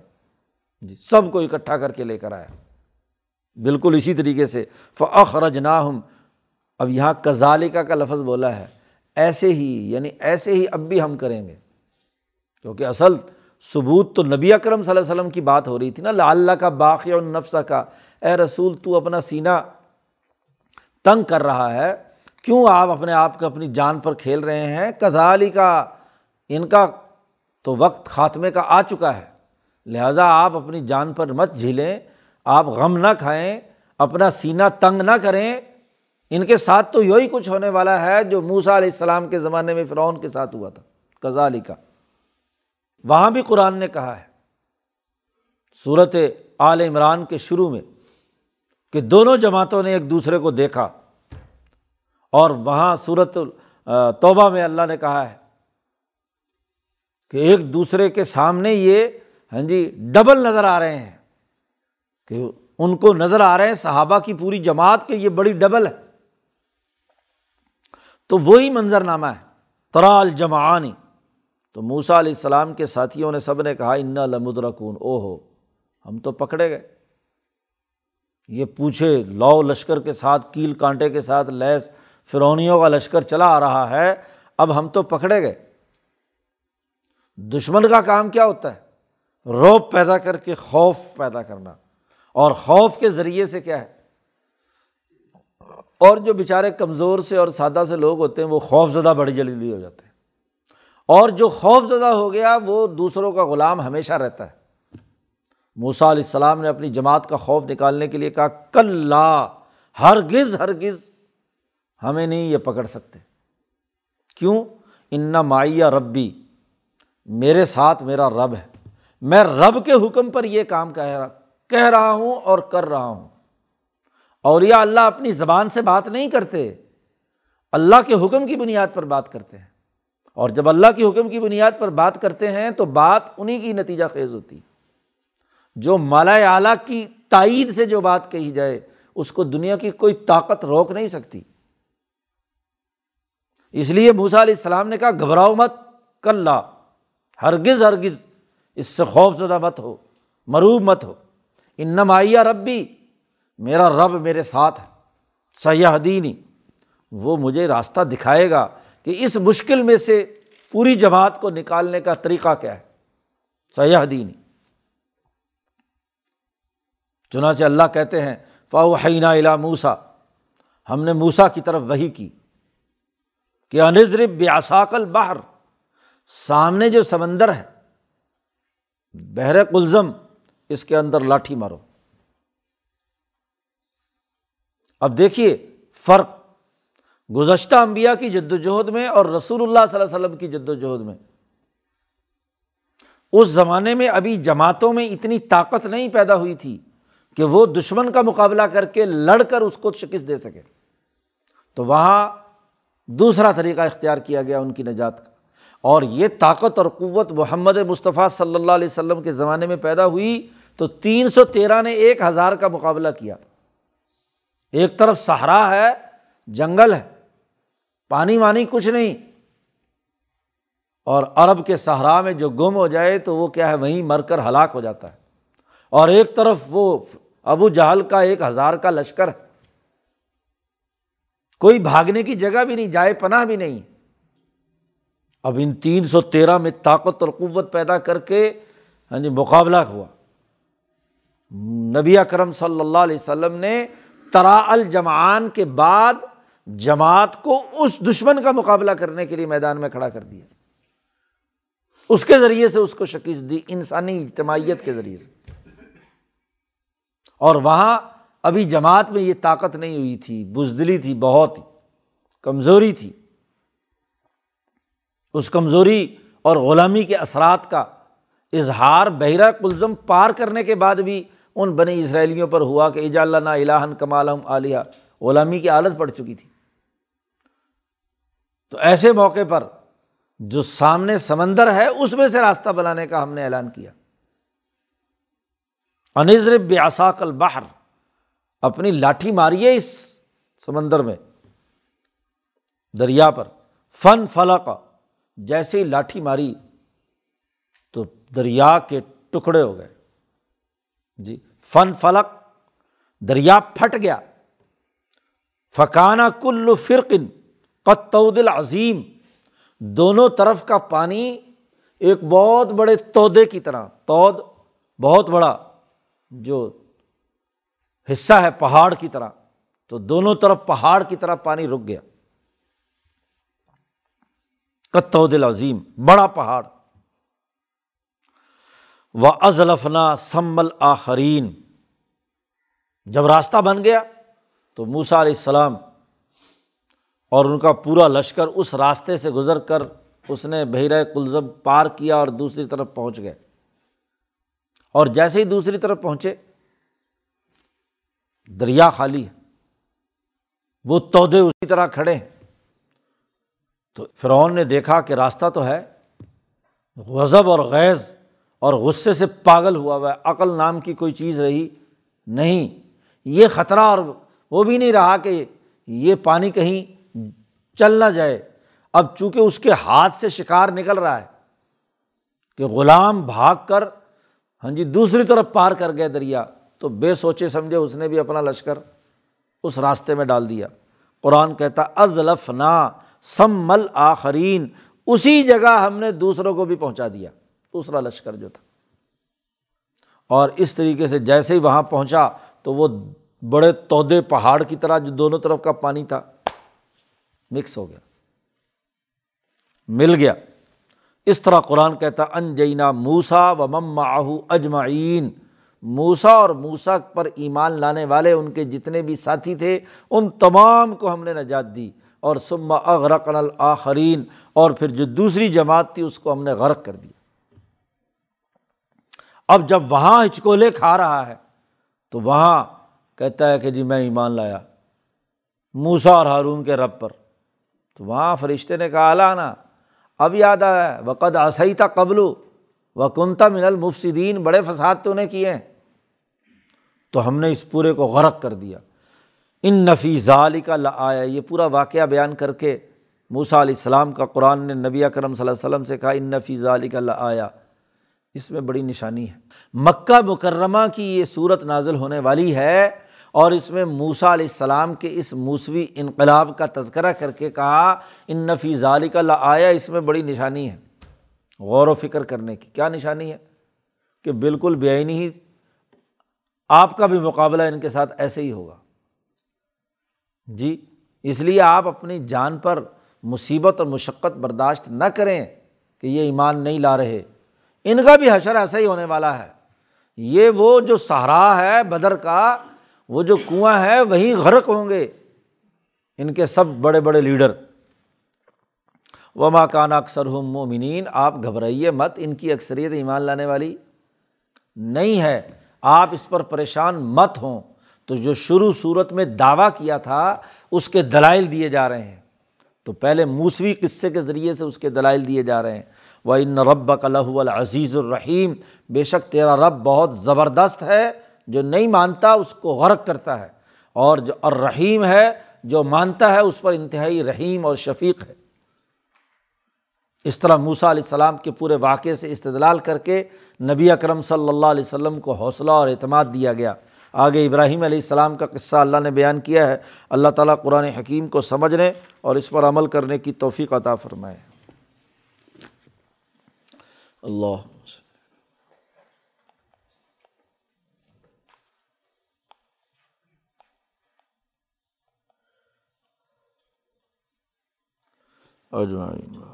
جی سب کو اکٹھا کر کے لے کر آیا۔ بالکل اسی طریقے سے فخرج نا ہم اب یہاں کزالکا کا لفظ بولا ہے۔ ایسے ہی یعنی ایسے ہی اب بھی ہم کریں گے۔ کیونکہ اصل ثبوت تو نبی اکرم صلی اللہ علیہ وسلم کی بات ہو رہی تھی نا اللہ کا باقی اور نفسہ کا اے رسول، تو اپنا سینہ تنگ کر رہا ہے۔ کیوں آپ اپنے آپ کو اپنی جان پر کھیل رہے ہیں؟ کدالی کا ان کا تو وقت خاتمے کا آ چکا ہے۔ لہٰذا آپ اپنی جان پر مت جھیلیں، آپ غم نہ کھائیں، اپنا سینہ تنگ نہ کریں۔ ان کے ساتھ تو یہی کچھ ہونے والا ہے جو موسا علیہ السلام کے زمانے میں فرعون کے ساتھ ہوا تھا۔ کزالی کا وہاں بھی قرآن نے کہا ہے۔ صورت عال عمران کے شروع میں کہ دونوں جماعتوں نے ایک دوسرے کو دیکھا اور وہاں صورت توبہ میں اللہ نے کہا ہے۔ کہ ایک دوسرے کے سامنے یہ ہاں جی ڈبل نظر آ رہے ہیں کہ ان کو نظر آ رہے ہیں، صحابہ کی پوری جماعت کے یہ بڑی ڈبل ہے۔ تو وہی منظر نامہ ہے، ترال جمعانی۔ تو موسا علیہ السلام کے ساتھیوں نے سب نے کہا، انا لمدرکون او ہو ہم تو پکڑے گئے۔ یہ پوچھے لو لشکر کے ساتھ، کیل کانٹے کے ساتھ، لیس فرونیوں کا لشکر چلا آ رہا ہے، اب ہم تو پکڑے گئے۔ دشمن کا کام کیا ہوتا ہے؟ روپ پیدا کر کے خوف پیدا کرنا۔ اور خوف کے ذریعے سے کیا ہے؟ اور جو بیچارے کمزور سے اور سادہ سے لوگ ہوتے ہیں، وہ خوف زدہ بڑی جلدی ہو جاتے ہیں۔ اور جو خوف زدہ ہو گیا، وہ دوسروں کا غلام ہمیشہ رہتا ہے۔ موسا علیہ السلام نے اپنی جماعت کا خوف نکالنے کے لیے کہا کل لا ہرگز ہرگز ہمیں نہیں یہ پکڑ سکتے۔ کیوں؟ انا مائیا ربی میرے ساتھ میرا رب ہے۔ میں رب کے حکم پر یہ کام کہہ رہا کہہ رہا ہوں اور کر رہا ہوں۔ اور یہ اللہ اپنی زبان سے بات نہیں کرتے، اللہ کے حکم کی بنیاد پر بات کرتے ہیں۔ اور جب اللہ کے حکم کی بنیاد پر بات کرتے ہیں تو بات انہیں کی نتیجہ خیز ہوتی۔ جو مالا اعلیٰ کی تائید سے جو بات کہی جائے، اس کو دنیا کی کوئی طاقت روک نہیں سکتی۔ اس لیے موسا علیہ السلام نے کہا، گھبراؤ مت کل ہرگز ہرگز اس سے خوف زدہ مت ہو، مروب مت ہو۔ ان نمائیا رب بھی میرا رب میرے ساتھ ہے سیاح دینی وہ مجھے راستہ دکھائے گا کہ اس مشکل میں سے پوری جماعت کو نکالنے کا طریقہ کیا ہے۔ سیاح دینی چنانچہ اللہ کہتے ہیں فاؤ حینہ الا موسا ہم نے موسا کی طرف وہی کی، کہ انضرب بیاساکل باہر سامنے جو سمندر ہے، بحر کلزم اس کے اندر لاٹھی مارو۔ اب دیکھیے فرق گزشتہ امبیا کی جد وجہد میں اور رسول اللہ صلی اللہ وسلم کی جد وجہد میں۔ اس زمانے میں ابھی جماعتوں میں اتنی طاقت نہیں پیدا ہوئی تھی کہ وہ دشمن کا مقابلہ کر کے لڑ کر اس کو شکست دے سکے۔ تو وہاں دوسرا طریقہ اختیار کیا گیا ان کی نجات کا۔ اور یہ طاقت اور قوت محمد مصطفیٰ صلی اللہ علیہ وسلم کے زمانے میں پیدا ہوئی تو تین سو تیرہ نے ایک ہزار کا مقابلہ کیا۔ ایک طرف سہارا ہے، جنگل ہے، پانی وانی کچھ نہیں۔ اور عرب کے صحرا میں جو گم ہو جائے تو وہ کیا ہے، وہیں مر کر ہلاک ہو جاتا ہے۔ اور ایک طرف وہ ابو جہل کا ایک ہزار کا لشکر ہے۔ کوئی بھاگنے کی جگہ بھی نہیں، جائے پناہ بھی نہیں۔ اب ان تین سو تیرہ میں طاقت اور قوت پیدا کر کے ہاں جی مقابلہ ہوا۔ نبی اکرم صلی اللہ علیہ وسلم نے ترا الجمان کے بعد جماعت کو اس دشمن کا مقابلہ کرنے کے لیے میدان میں کھڑا کر دیا۔ اس کے ذریعے سے اس کو شکست دی، انسانی اجتماعیت کے ذریعے سے۔ اور وہاں ابھی جماعت میں یہ طاقت نہیں ہوئی تھی، بزدلی تھی، بہت کمزوری تھی۔ اس کمزوری اور غلامی کے اثرات کا اظہار بحیرہ کلزم پار کرنے کے بعد بھی ان بنی اسرائیلیوں پر ہوا کہ اجا اللہ الہن کمالم عالیہ غلامی کی عادت پڑ چکی تھی۔ تو ایسے موقع پر جو سامنے سمندر ہے، اس میں سے راستہ بنانے کا ہم نے اعلان کیا۔ انضر بیاساک البحر، اپنی لاٹھی ماری اس سمندر میں، دریا پر۔ فن فلق جیسے ہی لاٹھی ماری تو دریا کے ٹکڑے ہو گئے۔ جی فن فلک، دریا پھٹ گیا۔ فقانہ کل فرقن قطعود عظیم دونوں طرف کا پانی ایک بہت بڑے تودے کی طرح، تود بہت بڑا، جو حصہ ہے پہاڑ کی طرح۔ تو دونوں طرف پہاڑ کی طرح پانی رک گیا۔ قطعود عظیم، بڑا پہاڑ۔ و ازلفنا سمل آخرین جب راستہ بن گیا تو موسا علیہ السلام اور ان کا پورا لشکر اس راستے سے گزر کر اس نے بحیرہ کلزم پار کیا اور دوسری طرف پہنچ گئے۔ اور جیسے ہی دوسری طرف پہنچے، دریا خالی ہے۔ وہ تودے اسی طرح کھڑے ہیں۔ تو فرعون نے دیکھا کہ راستہ تو ہے، غضب اور غیض اور غصے سے پاگل ہوا ہوا ہے، عقل نام کی کوئی چیز رہی نہیں۔ یہ خطرہ اور وہ بھی نہیں رہا کہ یہ پانی کہیں چل نہ جائے۔ اب چونکہ اس کے ہاتھ سے شکار نکل رہا ہے کہ غلام بھاگ کر ہاں جی دوسری طرف پار کر گئے دریا، تو بے سوچے سمجھے اس نے بھی اپنا لشکر اس راستے میں ڈال دیا۔ قرآن کہتا ازلف نا سم مل آخرین اسی جگہ ہم نے دوسروں کو بھی پہنچا دیا، دوسرا لشکر جو تھا۔ اور اس طریقے سے جیسے ہی وہاں پہنچا تو وہ بڑے تودے پہاڑ کی طرح جو دونوں طرف کا پانی تھا مکس ہو گیا، مل گیا۔ اس طرح قرآن کہتا، انجینا موسا و مم آہو اجمعین۔ موسا اور موسا پر ایمان لانے والے ان کے جتنے بھی ساتھی تھے، ان تمام کو ہم نے نجات دی۔ اور سما اغرقن الآخرین، اور پھر جو دوسری جماعت تھی اس کو ہم نے غرق کر دیا۔ اب جب وہاں ہچکولے کھا رہا ہے، تو وہاں کہتا ہے کہ جی میں ایمان لایا موسا اور ہارون کے رب پر۔ تو وہاں فرشتے نے کہا الانا اب یاد آیا وقت آسائی تھا قبل و کنتا من المفصدین بڑے فساد تو نے کیے ہیں۔ تو ہم نے اس پورے کو غرق کر دیا۔ ان نفیز علی کا آیا یہ پورا واقعہ بیان کر کے موسا علیہ السلام کا قرآن نے نبی اکرم صلی اللہ علیہ وسلم سے کہا، ان نفیز علی کا آیا اس میں بڑی نشانی ہے۔ مکہ مکرمہ کی یہ صورت نازل ہونے والی ہے اور اس میں موسا علیہ السلام کے اس موسوی انقلاب کا تذکرہ کر کے کہا، ان نفی ظالق اللہ آیا اس میں بڑی نشانی ہے۔ غور و فکر کرنے کی کیا نشانی ہے؟ کہ بالکل بے آئینی ہی آپ کا بھی مقابلہ ان کے ساتھ ایسے ہی ہوگا۔ جی اس لیے آپ اپنی جان پر مصیبت اور مشقت برداشت نہ کریں کہ یہ ایمان نہیں لا رہے۔ ان کا بھی حشر ایسا ہی ہونے والا ہے۔ یہ وہ جو سہرا ہے بدر کا، وہ جو کنواں ہے وہیں غرق ہوں گے۔ ان کے سب بڑے بڑے لیڈر۔ وما کان اکثر ہم مومنین آپ گھبرائیے مت، ان کی اکثریت ایمان لانے والی نہیں ہے۔ آپ اس پر پریشان مت ہوں۔ تو جو شروع صورت میں دعویٰ کیا تھا، اس کے دلائل دیے جا رہے ہیں۔ تو پہلے موسوی قصے کے ذریعے سے اس کے دلائل دیے جا رہے ہیں۔ وہ ان رب اللہ العزیز الرحیم بے شک تیرا رب بہت زبردست ہے، جو نہیں مانتا اس کو غرق کرتا ہے۔ اور جو الرحیم ہے، جو مانتا ہے، اس پر انتہائی رحیم اور شفیق ہے۔ اس طرح موسا علیہ السلام کے پورے واقعے سے استدلال کر کے نبی اکرم صلی اللہ علیہ وسلم کو حوصلہ اور اعتماد دیا گیا۔ آگے ابراہیم علیہ السلام کا قصہ اللہ نے بیان کیا ہے۔ اللہ تعالیٰ قرآن حکیم کو سمجھنے اور اس پر عمل کرنے کی توفیق عطا فرمائے۔ اللہ۔ اجمعین۔